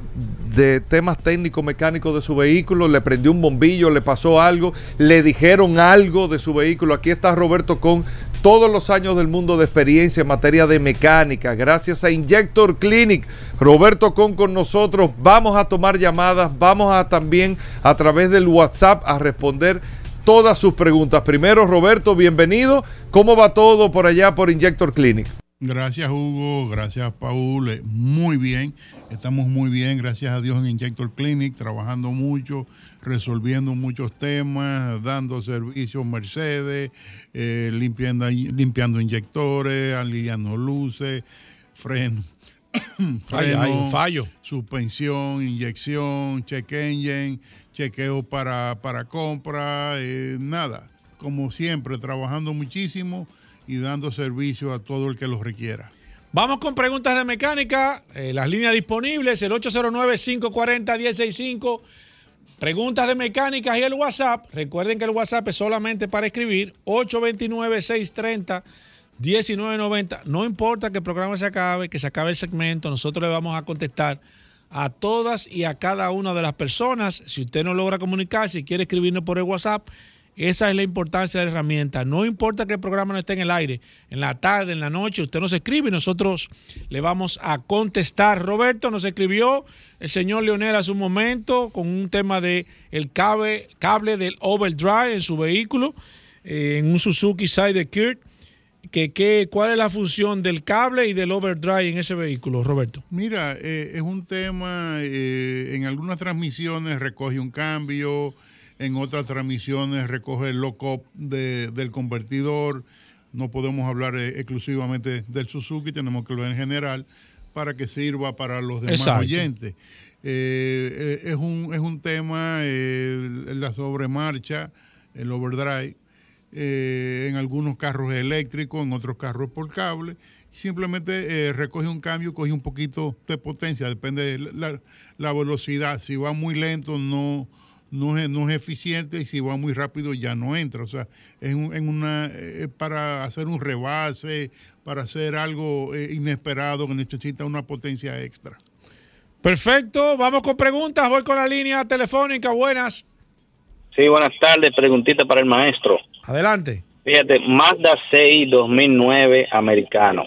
de temas técnicos mecánicos de su vehículo? ¿Le prendió un bombillo? ¿Le pasó algo? ¿Le dijeron algo de su vehículo? Aquí está Roberto Con todos los años del mundo de experiencia en materia de mecánica. Gracias a Injector Clinic. Roberto Con con nosotros. Vamos a tomar llamadas. Vamos a también a través del WhatsApp a responder todas sus preguntas. Primero, Roberto, bienvenido. ¿Cómo va todo por allá por Injector Clinic? Gracias Hugo, gracias Paul, eh, muy bien, estamos muy bien, gracias a Dios en Injector Clinic, trabajando mucho, resolviendo muchos temas, dando servicios Mercedes, eh, limpiando, limpiando inyectores, alineando luces, freno, <coughs> Ay, ay, un fallo. suspensión, inyección, check engine, chequeo para, para compra, eh, nada, como siempre, trabajando muchísimo y dando servicio a todo el que lo requiera. Vamos con preguntas de mecánica. eh, las líneas disponibles, el 809-540-165. Preguntas de mecánica y el WhatsApp. Recuerden que el WhatsApp es solamente para escribir. 829-630-1990. No importa que el programa se acabe, que se acabe el segmento, nosotros le vamos a contestar a todas y a cada una de las personas. Si usted no logra comunicarse y quiere escribirnos por el WhatsApp, esa es la importancia de la herramienta. No importa que el programa no esté en el aire, en la tarde, en la noche, usted nos escribe y nosotros le vamos a contestar. Roberto nos escribió el señor Leonel hace un momento con un tema de el cable, cable del overdrive en su vehículo, eh, en un Suzuki Side Kurt. Que, que, ¿Cuál es la función del cable y del overdrive en ese vehículo, Roberto? Mira, eh, es un tema, eh, en algunas transmisiones recoge un cambio, en otras transmisiones recoge el lock-up de- del convertidor. No podemos hablar eh, exclusivamente del Suzuki, tenemos que hablar en general para que sirva para los demás Exacto. oyentes. Es, un, es un tema, eh, la sobremarcha, el overdrive, eh, en algunos carros eléctricos, en otros carros por cable. Simplemente eh, recoge un cambio, coge un poquito de potencia, depende de la, la velocidad. Si va muy lento, no, no, es, no es eficiente y si va muy rápido ya no entra. O sea, es un- en una, eh, para hacer un rebase, para hacer algo eh, inesperado que necesita una potencia extra. Perfecto, vamos con preguntas. Voy con la línea telefónica. Buenas. Sí, buenas tardes. Preguntita para el maestro. Adelante. Fíjate, Mazda 6 2009 americano.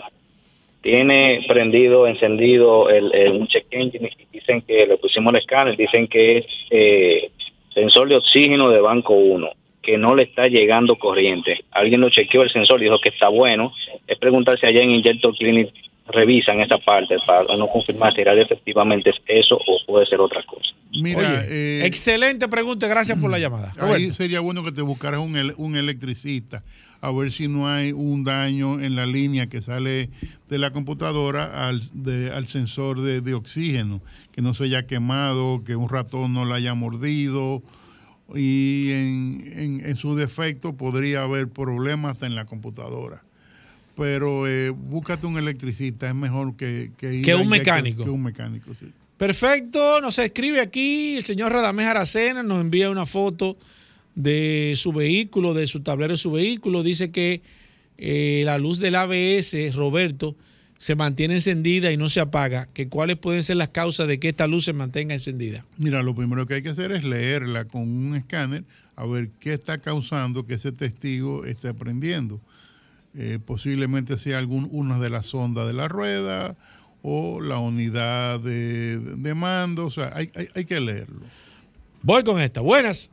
Tiene prendido, encendido el, un check engine dicen que le pusimos el escáner, dicen que es eh, sensor de oxígeno de banco 1, que no le está llegando corriente. Alguien lo chequeó el sensor y dijo que está bueno. Es preguntar si allá en Injector Clinic revisan esa parte para no confirmar si efectivamente es eso o puede ser otra cosa. Mira, Oye, excelente pregunta. Gracias por la llamada. Ahí Roberto. sería bueno que te buscaras un, un electricista a ver si no hay un daño en la línea que sale de la computadora al, de- al sensor de, de oxígeno, que no se haya quemado, que un ratón no la haya mordido y en, en- en su defecto podría haber problemas hasta en la computadora. Pero eh, búscate un electricista, es mejor que, que, ir Que un mecánico. Que, un mecánico, sí. Perfecto, nos escribe aquí el señor Radamés Aracena, nos envía una foto de su vehículo, de su tablero de su vehículo. Dice que eh, la luz del ABS, Roberto, se mantiene encendida y no se apaga. Que ¿Cuáles pueden ser las causas de que esta luz se mantenga encendida? Mira, lo primero que hay que hacer es leerla con un escáner a ver qué está causando que ese testigo esté aprendiendo. Eh, posiblemente sea algún, una de las sondas de la rueda o la unidad de, de mando. O sea, hay, hay- hay que leerlo. Voy con esta. Buenas.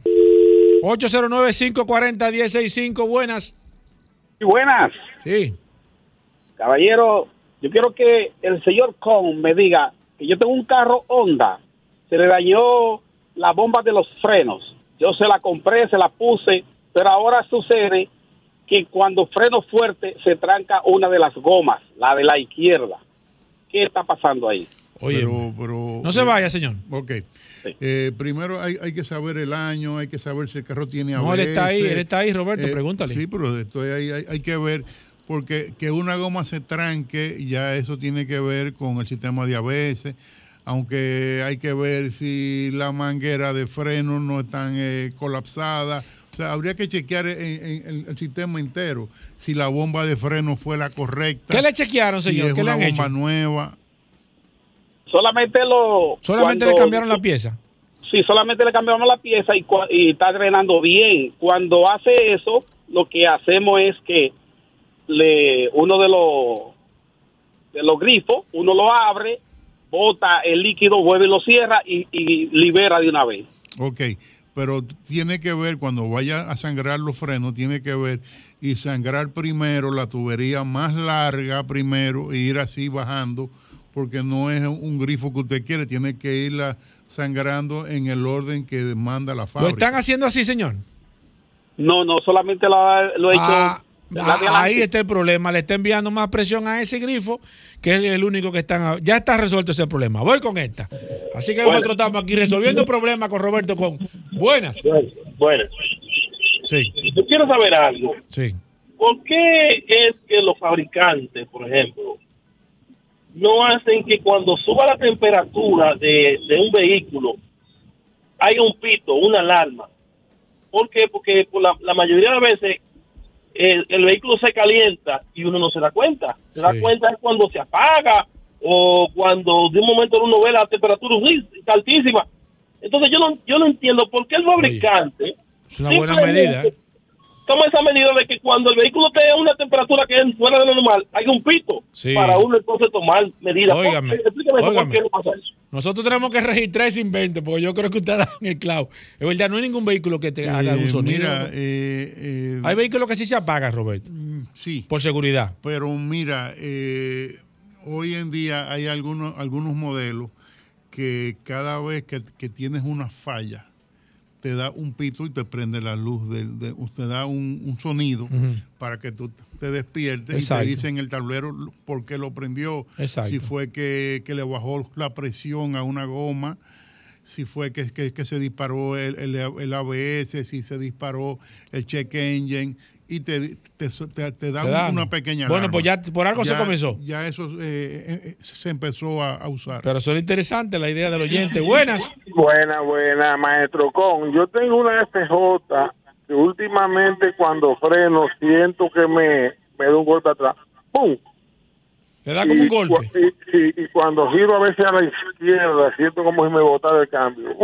809-540-165. Buenas. buenas. Sí. Caballero, yo quiero que el señor Con me diga que yo tengo un carro Honda, se le dañó la bomba de los frenos. Yo se la compré, se la puse, pero ahora sucede que cuando freno fuerte se tranca una de las gomas, la de la izquierda. ¿Qué está pasando ahí? Oye, pero, pero- no se vaya, señor. Ok. Eh, primero hay, hay que saber el año, hay que saber si el carro tiene No, él ABS. está ahí, él está ahí, Roberto, pregúntale. Sí, pero estoy ahí, hay, hay que ver, porque que una goma se tranque, ya eso tiene que ver con el sistema de ABS, aunque hay que ver si la manguera de freno no están eh, colapsada. O sea, habría que chequear en- en- en el sistema entero si la bomba de freno fue la correcta. ¿Qué le chequearon, si señor? es ¿Qué le una han bomba hecho? nueva. Solamente lo... Solamente cuando- le cambiaron la pieza. Sí, solamente le cambiamos la pieza y, está drenando bien. Cuando hace eso, lo que hacemos es que le uno de los de los grifos, uno lo abre, bota el líquido, vuelve y lo cierra y, y libera de una vez. Ok, pero tiene que ver, cuando vaya a sangrar los frenos, tiene que ver y sangrar primero la tubería más larga primero e ir así bajando, porque no es un grifo que usted quiere, tiene que irla sangrando en el orden que demanda la ¿Lo fábrica. están haciendo así, señor? No, no, solamente lo, lo he hecho. Ah, ah, ahí está el problema. Le está enviando más presión a ese grifo, que es el único que están. Ya está resuelto ese problema. Voy con esta. Así que nosotros estamos aquí resolviendo problemas con Roberto con buenas. Buenas. Sí. Yo quiero saber algo. Sí. ¿Por qué es que los fabricantes, por ejemplo, no hacen que cuando suba la temperatura de, de un vehículo haya un pito, una alarma. ¿Por qué? Porque por la, la mayoría de veces el, el vehículo se calienta y uno no se da cuenta. Se da cuenta es cuando se apaga o cuando de un momento uno ve la temperatura está altísima. Entonces yo no, yo no entiendo por qué el fabricante Es una buena medida. ¿eh? Toma esa medida de que cuando el vehículo esté a una temperatura que es fuera de lo normal, hay un pito Sí. para uno entonces tomar medidas. ¿Por Óigame, por óigame. qué no pasa eso. Nosotros tenemos que registrar ese invento, porque yo creo que usted da en el clavo. Es verdad, no hay ningún vehículo que te haga Eh, un sonido. mira, ¿no? eh, eh, hay vehículos que sí se apagan, Roberto. Sí. Por seguridad. Pero mira, eh, hoy en día hay algunos, algunos modelos que cada vez que, que tienes una falla, te da un pito y te prende la luz, del- de, te da un, un sonido para que tú te despiertes Exacto. y te dicen en el tablero por qué lo prendió, Exacto. si fue que, que le bajó la presión a una goma, si fue que, que- que se disparó el, el- el ABS, si se disparó el check engine y te, te, te- te da Te dan. una pequeña Bueno, alarma. pues ya por algo se comenzó. Ya eso eh, eh, se empezó a, a usar. Pero suena interesante la idea del oyente. Buenas. Buena, buena, maestro Con. Yo tengo una FJ que últimamente cuando freno siento que me, me da un golpe atrás. ¡Pum! Le da como un Y golpe. cu- Y, sí, y cuando giro a veces a la izquierda siento como si me botara el cambio.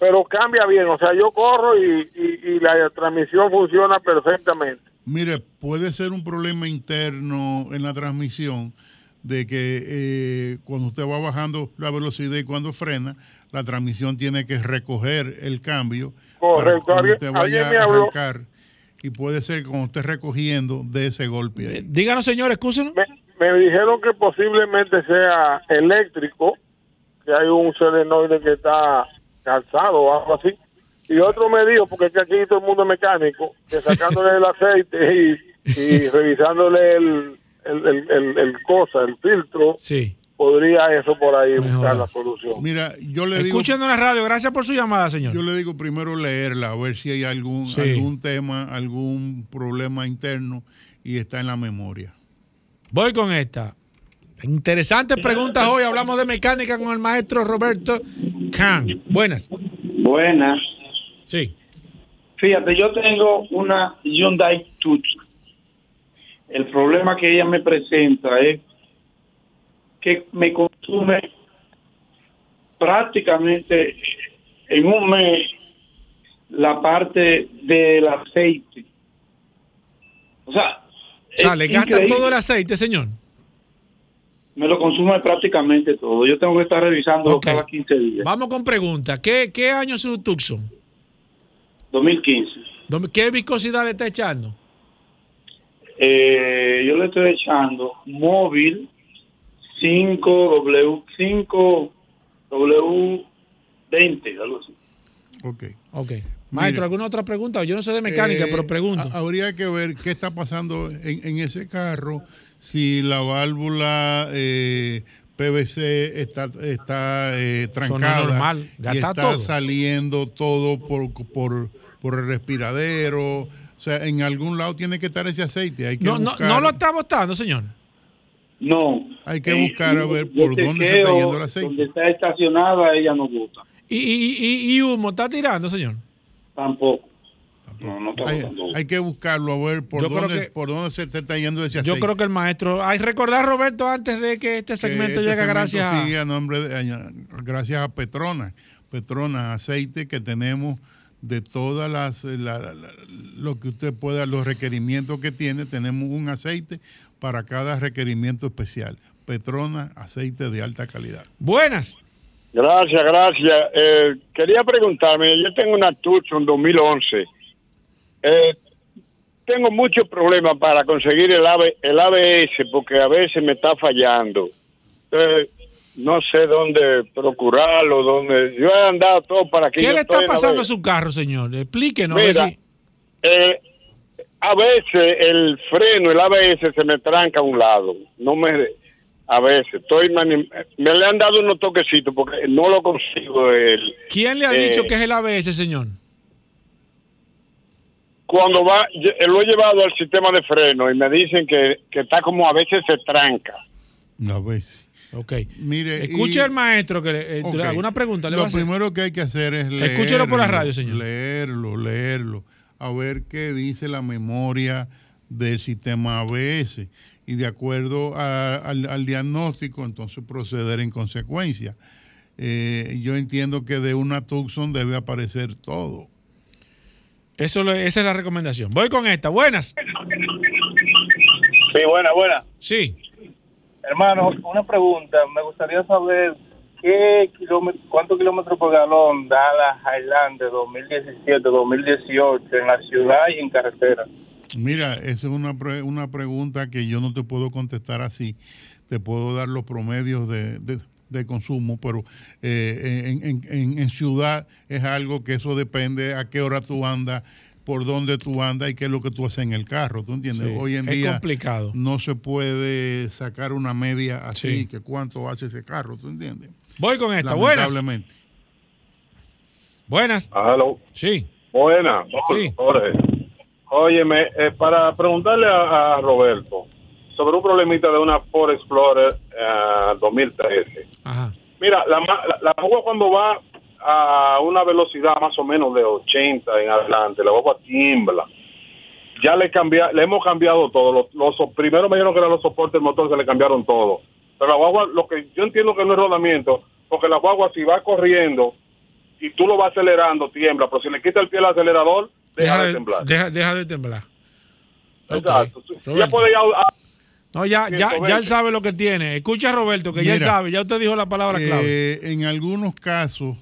Pero cambia bien, o sea, yo corro y, y- y la transmisión funciona perfectamente. Mire, puede ser un problema interno en la transmisión de que eh, cuando usted va bajando la velocidad y cuando frena, la transmisión tiene que recoger el cambio Correcto. para Alguien- usted vaya alguien me a arrancar y puede ser cuando esté recogiendo de ese golpe ahí. Díganos, señor, escúchenos. Me, me dijeron que posiblemente sea eléctrico, que hay un solenoide que está calzado o algo así. Y otro me dijo, porque es que aquí todo el mundo es mecánico, que sacándole el aceite y, y revisándole el, el, el, el- el cosa, el filtro, Sí. Podría eso por ahí buscar la solución. Mira, yo le digo... Escuchando la radio, gracias por su llamada, señor. Yo le digo primero leerla, a ver si hay algún, Sí. algún tema, algún problema interno y está en la memoria. Voy con esta. Interesantes preguntas hoy. Hablamos de mecánica con el maestro Roberto Khan. Buenas. Buenas. Sí. Fíjate, yo tengo una Hyundai Tucson. El problema que ella me presenta es que me consume prácticamente en un mes la parte del aceite. O sea, O sea, le gasta todo el aceite, señor. me lo consume prácticamente todo. Yo tengo que estar revisando Ok. cada 15 días. Vamos con preguntas. ¿Qué, qué año es su Tucson? 2015. ¿Dónde- ¿Qué viscosidad le está echando? Eh, yo le estoy echando móvil 5W 5W20, algo así. Ok. Ok. Maestro, ¿alguna otra pregunta? Yo no sé de mecánica, Eh, pero pregunto. ha- Habría que ver qué está pasando en, en ese carro, si la válvula eh, PVC está, está eh, trancada normal, y está todo. saliendo todo por, por, por el respiradero. O sea, en algún lado tiene que estar ese aceite. Hay que No, no, no lo está botando, señor. No. Hay que Eh, buscar a ver por dónde se está yendo el aceite. Donde está estacionada, ella no bota. ¿Y, y, y, y humo está tirando, señor? Tampoco. No, no está Hay, hay que buscarlo a ver por Yo dónde, que- por dónde se te está yendo ese aceite. Yo creo que el maestro. Hay recordar, Roberto, antes de que este que segmento este llegue, segmento gracias a. sigue a nombre de- gracias a Petronas. Petronas, aceite que tenemos de todas las, eh, la- la- lo que usted pueda, los requerimientos que tiene, tenemos un aceite para cada requerimiento especial. Petronas, aceite de alta calidad. Buenas. Gracias, gracias. Eh, quería preguntarme, yo tengo una Tucson 2011. Eh, tengo muchos problemas para conseguir el, AB el ABS porque a veces me está fallando. Entonces, no sé dónde procurarlo, dónde... Yo he andado todo para que ¿Qué yo le está pasando a su carro, señor? Explíquenos. a ver Mira, si- eh, a veces el freno, el ABS se me tranca a un lado. No me... A veces estoy... mani- Me le han dado unos toquecitos porque no lo consigo. El, ¿Quién le ha eh, dicho que es el ABS, señor? cuando va, eh, lo he llevado al sistema de freno y me dicen que, que está como a veces se tranca. A veces. Ok. Mire, Escuche y- al maestro que le, eh, Ok. alguna pregunta le va Lo a hacer. primero que hay que hacer es leerlo. Escúchelo por la radio, señor. Leerlo, leerlo. A ver qué dice la memoria del sistema ABS. Y de acuerdo a- al, al diagnóstico, entonces proceder en consecuencia. Eh, yo entiendo que de una Tucson debe aparecer todo. Eso le- esa es la recomendación. Voy con esta. Buenas. Sí, buena, buena. Sí. Hermano, una pregunta. Me gustaría saber qué kilómetro, cuántos kilómetros por galón da la Highlander 2017-2018 en la ciudad y en carretera. Mira, esa es una, pre- una pregunta que yo no te puedo contestar así. Te puedo dar los promedios de, de- consumo, pero eh, en, en- en- en ciudad es algo que eso depende a qué hora tú andas, por dónde tú andas y qué es lo que tú haces en el carro. ¿Tú entiendes? Sí, Hoy en es día complicado. no se puede sacar una media así, Sí. que cuánto hace ese carro, ¿tú entiendes? Voy con esta. Buenas. Lamentablemente. Buenas. Hello. Sí. Buena. Sí. Jorge. Óyeme, eh, para preguntarle a, a Roberto sobre un problemita de una Ford Explorer eh, 2013. Ajá. Mira, la, ma- la, la cuando va a una velocidad más o menos de 80 en adelante, la guagua tiembla. Ya le cambia, le hemos cambiado todo. Los, los primero me dijeron que eran los soportes del motor, se le cambiaron todo. Pero la guagua, lo que yo entiendo que no es rodamiento, porque la guagua si va corriendo y tú lo vas acelerando, tiembla, pero si le quita el pie al acelerador, deja, de temblar. Deja, deja de temblar. Ya puede ir a- a- No, ya, ya, ya 120. él sabe lo que tiene. Escucha Roberto, que ya él sabe. Ya usted dijo la palabra clave. Eh, en algunos casos,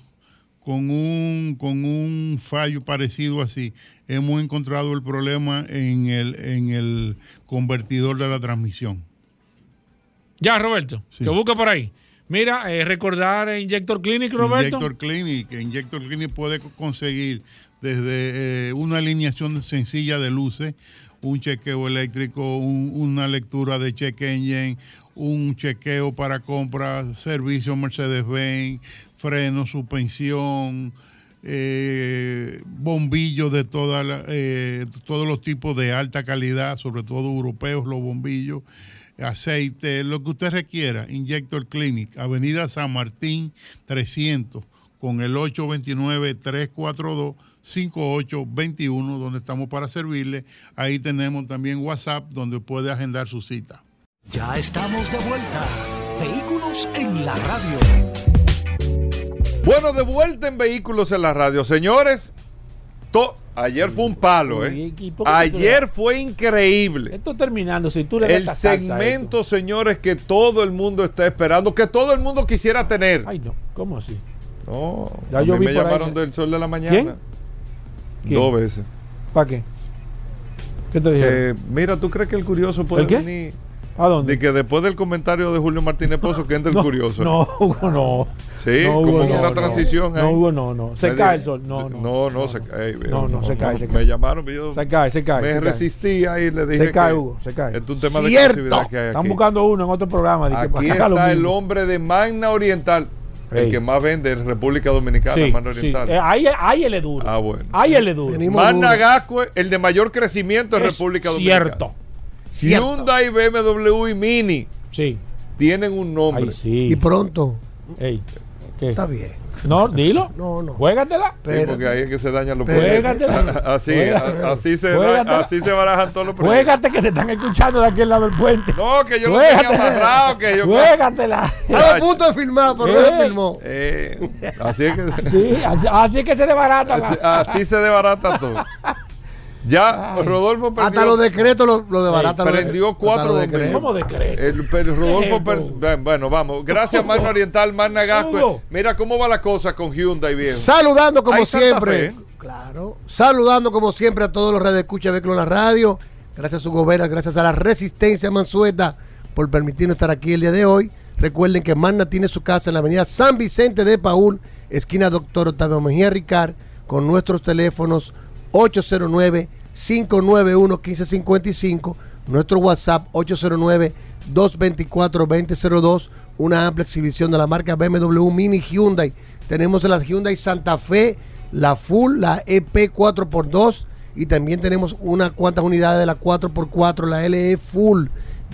con un, con un fallo parecido así, hemos encontrado el problema en el, en el convertidor de la transmisión. Ya, Roberto. Que busca por ahí. Mira, eh, recordar Injector Clinic, Roberto. Injector Clinic. Injector Clinic puede co- conseguir desde eh, una alineación sencilla de luces, un chequeo eléctrico, un- una lectura de check engine, un chequeo para compra, servicio Mercedes-Benz, freno, suspensión, eh, bombillos de toda eh, todos los tipos de alta calidad, sobre todo europeos, los bombillos, aceite, lo que usted requiera. Injector Clinic, Avenida San Martín 300, con el 829-342-5821, donde estamos para servirle. Ahí tenemos también WhatsApp, donde puede agendar su cita. Ya estamos de vuelta. Vehículos en la radio. Bueno, de vuelta en Vehículos en la Radio. Señores, to- ayer fue un palo, ¿eh? Ayer fue increíble. Esto terminando, si tú le El segmento, señores, que todo el mundo está esperando, que todo el mundo quisiera tener. Ay, no, ¿cómo así? No, Ya a yo mí vi me ahí llamaron del sol de la mañana. ¿Quién? ¿Quién? Dos veces. ¿Para qué? ¿Qué te dijeron? Eh, mira, ¿tú crees que el curioso puede ¿El qué? venir? ¿A dónde? De que después del comentario de Julio Martínez Pozo que entre el <laughs> No, curioso. No, Hugo, no. Sí, No, como Hugo, una no, transición no. ahí. No, Hugo, no, no. Se cae el sol. No, no. No, no, se cae. No, no, se cae, se Me cae. llamaron, yo Se cae, se cae. me se cae. resistí ahí y le dije Se cae, que Hugo, se cae. Es un tema de Cierto. exclusividad que hay Están aquí. buscando uno en otro programa. de que Aquí está el mismo. hombre de Magna Oriental, el que más vende en República Dominicana, Sí, Magna sí. Oriental. Eh, ahí, ahí él es duro. Ah, bueno. Ahí él es duro. Magna Gascue, el de mayor crecimiento en Es República. Dominicana. Cierto. Hyundai, BMW y Mini sí. tienen un nombre. Y pronto. Ey, ¿qué? Está bien. No, dilo. No, no. Juégatela. Sí, porque ahí es que se dañan los Juégatela. proyectos. Así, Juégatela. a- así, se, así se barajan todos los proyectos. Juégate que te están escuchando de aquel lado del puente. No, que yo lo tenía amarrado, que yo- Juégatela. Estaba a punto de filmar, pero no lo filmó. Eh, así es que Sí, así, así es que se desbarata. así, así se desbarata todo. Ya, Rodolfo perdió, Hasta los decretos lo, lo prendió decretos. cuatro decretos. ¿Cómo decreto? El, pero Rodolfo, per-. Bueno, vamos. Gracias, Magna Oriental, Magna Gascue. Hugo. Mira cómo va la cosa con Hyundai, viejo. Saludando como Hay siempre. Claro. Saludando como siempre a todos los redes de escucha de Vehículos en la radio. Gracias a su gobierno, gracias a la Resistencia Mansueta por permitirnos estar aquí el día de hoy. Recuerden que Magna tiene su casa en la avenida San Vicente de Paul, esquina Doctor Octavio Mejía Ricard, con nuestros teléfonos 809-591-1555, nuestro WhatsApp 809-224-2002, una amplia exhibición de la marca BMW Mini Hyundai. Tenemos la Hyundai Santa Fe, la Full, la EP 4x2 y también tenemos unas cuantas unidades de la 4x4, la LE Full.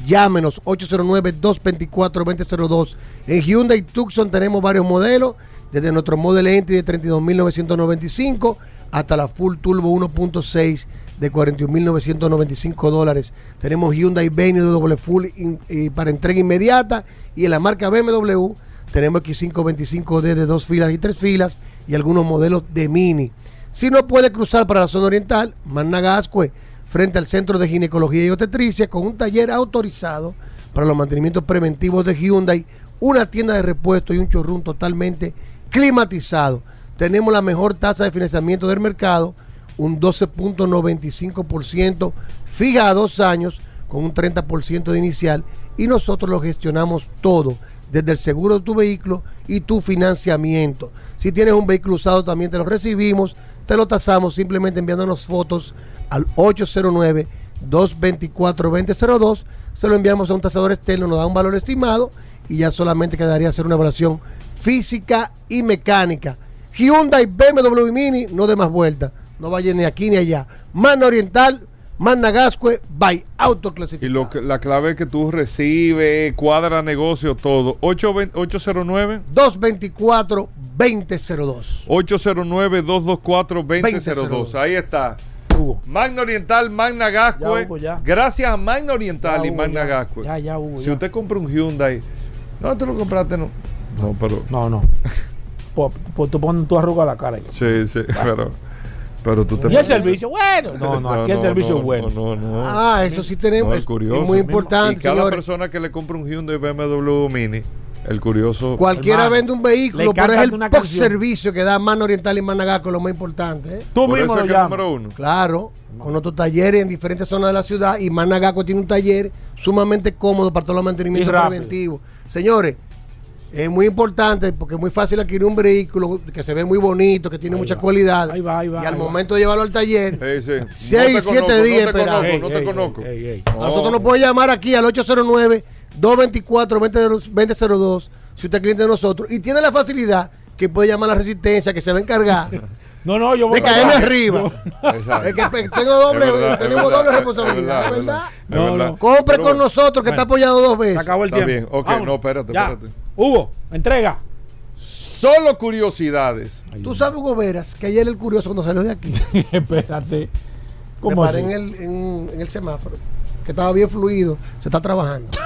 Llámenos 809-224-2002. En Hyundai Tucson tenemos varios modelos, desde nuestro Model Entry de 32.995 hasta la Full Turbo 1.6 de 41.995 dólares. Tenemos Hyundai Venue doble full y para entrega inmediata y en la marca BMW tenemos X525D de dos filas y tres filas y algunos modelos de Mini. Si no puede cruzar para la zona oriental, Managascue, frente al Centro de Ginecología y Obstetricia, con un taller autorizado para los mantenimientos preventivos de Hyundai, una tienda de repuesto y un showroom totalmente climatizado. Tenemos la mejor tasa de financiamiento del mercado, un 12.95% fija a dos años con un 30% de inicial y nosotros lo gestionamos todo, desde el seguro de tu vehículo y tu financiamiento. Si tienes un vehículo usado también te lo recibimos, te lo tasamos simplemente enviándonos fotos al 809-224-2002, se lo enviamos a un tasador externo, nos da un valor estimado y ya solamente quedaría hacer una evaluación física y mecánica. Hyundai, BMW y Mini, no de más vueltas. No vayan ni aquí ni allá. Mano Oriental, Managascue, by Autoclasificado. Y lo que, la clave es que tú recibes, cuadra negocio, todo. 820 809 224-2002. 809-224-2002. Ahí está. Magna Oriental, Magna Gascue. Ya, Hugo, ya. Gracias a Magna Oriental Ya, y Hugo, Magna ya. Gascue. Ya, ya, Hugo, Si ya. usted compra un Hyundai, no, tú lo compraste, no. No, pero. No, no. <laughs> Pues, pues tú pones tu arruga a la cara. ahí. Sí, sí, pero. Pero tú te. Y el servicio, bueno. No, no, <laughs> aquí el servicio no, es bueno. No, no, no. Ah, eso sí tenemos. No, es- curioso. es muy importante, Y cada señores. persona que le compra un Hyundai BMW Mini, el curioso. Cualquiera Hermano, vende un vehículo, pero es el post canción. servicio que da Mano Oriental y Managasco, lo más importante. ¿eh? Tú Por mismo eso lo es que es llamas. número uno. Claro, con otros talleres en diferentes zonas de la ciudad y Managaco tiene un taller sumamente cómodo para todos los mantenimientos preventivos. Señores, es muy importante porque es muy fácil adquirir un vehículo que se ve muy bonito, que tiene mucha cualidad. y al ahí va. momento de llevarlo al taller, Sí, sí. seis, No te siete conozco, días no te esperando. conozco, no te conozco. A nosotros nos puede llamar aquí al 809-224-2002 si usted es cliente de nosotros y tiene la facilidad que puede llamar a la resistencia que se va a encargar <laughs> No, no, yo voy de caerme arriba. Exacto. Es que tengo doble, Es verdad, tenemos es verdad, doble es responsabilidad, verdad. No, no. Compre Pero con bueno. nosotros que está apoyado dos veces. Se acabó el Está tiempo. bien, ok, Vámonos. no, espérate, Ya. espérate. Hugo, entrega. Solo curiosidades. Tú sabes, Hugo Veras, que ayer el curioso cuando salió de aquí, <laughs> Espérate. me ¿Cómo paré así? en el, en, en el semáforo, que estaba bien fluido, se está trabajando. <laughs>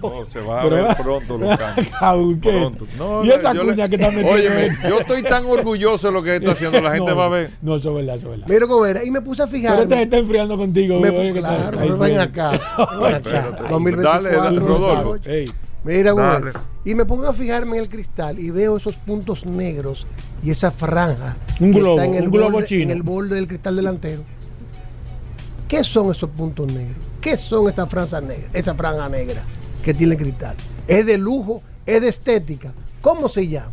No, se va a Pero- ver pronto los cambios. <laughs> Pronto. No, y no, esa yo cuña le- que está metiendo Óyeme, yo estoy tan orgulloso de lo que está haciendo. La gente No, va a ver. No, eso es verdad, eso es verdad. Mira, Hugo Veras, y me puse a Pero fijar. este está enfriando contigo. Me- claro, Ay, pero ven sí. acá, ven acá. Espérate. 2024, Dale, dale, Rodolfo. Mira. Veras, Y me pongo a fijarme en el cristal y veo esos puntos negros y esa franja Un que globo, está en el, un globo borde, chino. en el borde del cristal delantero. ¿Qué son esos puntos negros? ¿Qué son esas franjas negras? Esa franja negra que tiene el cristal. ¿Es de lujo? ¿Es de estética? ¿Cómo se llama?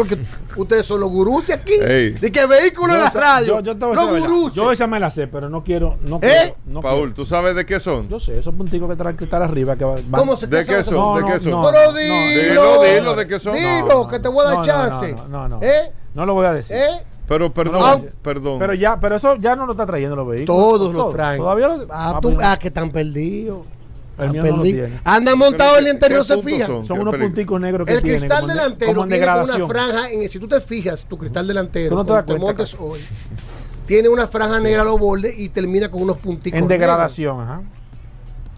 Porque ustedes son los gurús de aquí. Ey. De que vehículo en la radio. Yo, yo te voy a los gurús. Yo esa me la sé, pero no quiero. No ¿Eh? quiero, no Paul, quiero. ¿tú sabes de qué son? Yo sé, esos punticos que traen cristal arriba que van. ¿Cómo se ¿De qué son? No, ¿De no, qué son? no, Pero no, dilo. Dilo, dilo, ¿de qué son? Dilo, No, no, que te voy a dar no, no, chance. No, no, no. ¿Eh? No lo voy a decir. ¿Eh? Pero perdón, No, no, perdón. Pero ya, pero eso ya no lo está trayendo los vehículos. Todos lo Todos. traen. Todavía lo Ah, ah, tú- ah, que están perdidos. El mío no lo tiene. Andan montados en el ¿qué- interior, se fijan. son? Unos punticos negros que El tienen, cristal como delantero con una franja. En, si tú te fijas, tu cristal delantero, no te montes hoy, tiene una franja negra a los bordes y termina con unos punticos. En negros. degradación, ajá.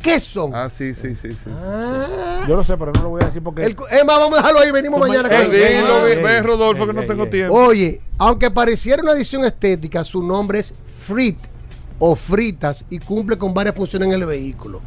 ¿Qué son? Ah, sí, sí, sí, sí. Ah. Yo lo sé, pero no lo voy a decir porque. El- es más, vamos a dejarlo ahí, venimos Tú mañana. ma- con Ey, eso. ey, Dilo, ve, ey, ve, Rodolfo, ey, que no ey, tengo ey. tiempo. Oye, aunque pareciera una edición estética, su nombre es Frit o Fritas y cumple con varias funciones en el vehículo.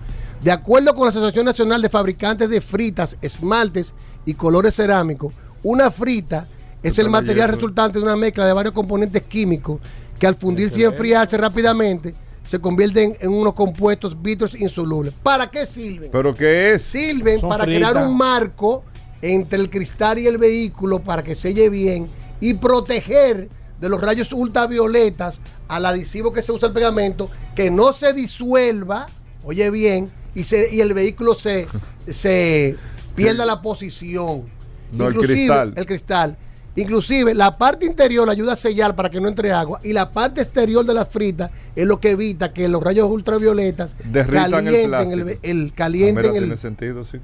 De acuerdo con la Asociación Nacional de Fabricantes de Fritas, Esmaltes y Colores Cerámicos, una frita es el material resultante de una mezcla de varios componentes químicos que al fundirse y enfriarse rápidamente se convierten en unos compuestos vitros insolubles. ¿Para qué sirven? ¿Pero qué es? sirven Son para fritas. crear un marco entre el cristal y el vehículo para que selle bien y proteger de los rayos ultravioletas al adhesivo que se usa el pegamento, que no se disuelva, oye bien, y, se, y el vehículo se, se pierda la posición. No, el cristal. El cristal. Inclusive la parte interior la ayuda a sellar para que no entre agua y la parte exterior de la frita es lo que evita que los rayos ultravioletas Derritan el calienten el, el- Ah, calienten mira, el- tiene sentido, sí.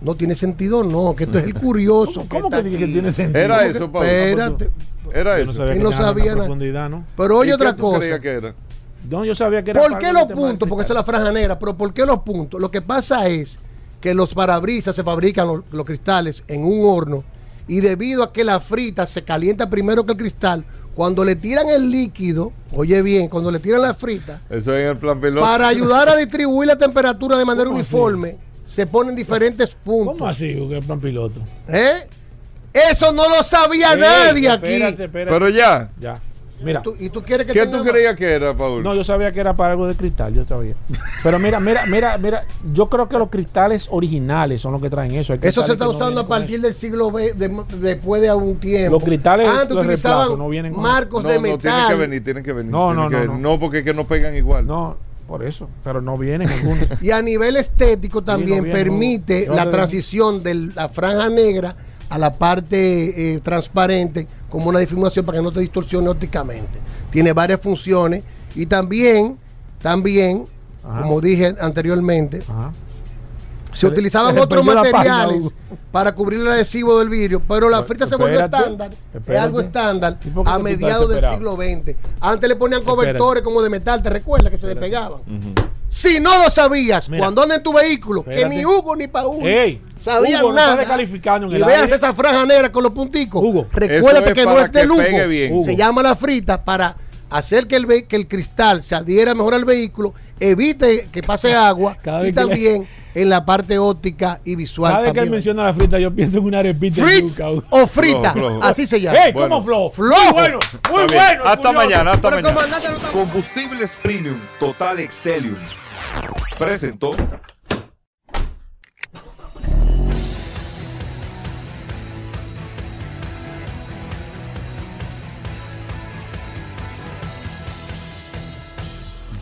no tiene sentido, no, que esto es el curioso. ¿Cómo está que que tiene sentido? Era ¿Cómo eso, Pablo. Espérate. Era eso. Él no sabía nada. profundidad, ¿no? Pero oye ¿Y otra cosa. que era? No, yo sabía que era ¿Por qué los puntos? Porque esa es la franja negra. Pero ¿por qué los puntos? Lo que pasa es que los parabrisas se fabrican los, los cristales en un horno y debido a que la frita se calienta primero que el cristal, cuando le tiran el líquido, oye bien, cuando le tiran la frita, Eso es en el plan piloto. para ayudar a distribuir la temperatura de manera uniforme, se ponen diferentes puntos. ¿Cómo así? ¿Qué plan piloto? ¿Eh? Eso no lo sabía Ey, nadie aquí. espérate, espérate. Pero ya. Ya. Mira. ¿Y tú, y tú quieres que ¿Qué tú creías que era, Paul? No, yo sabía que era para algo de cristal, yo sabía. Pero mira, mira, mira, mira, yo creo que los cristales originales son los que traen eso. Eso se está no usando a partir del siglo B, de- después de un tiempo. Los cristales, Antes los utilizaban no vienen con- marcos no, de no, tienen metal. que venir, tienen que venir. No, no, que no, no. porque es que no pegan igual. No, por eso, pero no vienen algunos. <laughs> Y a nivel estético también no. permite la transición de la franja negra a la parte eh, transparente como una difuminación para que no te distorsione ópticamente. Tiene varias funciones y también, también, Ajá. como dije anteriormente, Ajá. se Se le- utilizaban se otros página, materiales para cubrir el adhesivo del vidrio, pero la frita se volvió espérate, estándar, es algo estándar ¿Y por qué a mediados del siglo XX. Antes le ponían Espérate. cobertores como de metal, ¿te recuerdas que se despegaban? Si no lo sabías, Mira. cuando andas en tu vehículo, que ni Hugo ni Paul Ey, sabían Hugo, no está nada. en y el veas aire. esa franja negra con los punticos. Hugo. Recuérdate es que no es de lujo. Se llama la frita para hacer que el, ve- que el cristal se adhiera mejor al vehículo, evite que pase agua y le- también en la parte óptica y visual. Cada vez que él menciona la frita, yo pienso en una arepita Fritz o frita, Flojo, flojo. así se llama. ¡Ey, Bueno. cómo flow! Flojo. Muy bueno, muy Está bueno. Hasta curioso. mañana, hasta Pero mañana. comandante, no está- Combustibles Premium Total Excelium. Presentó.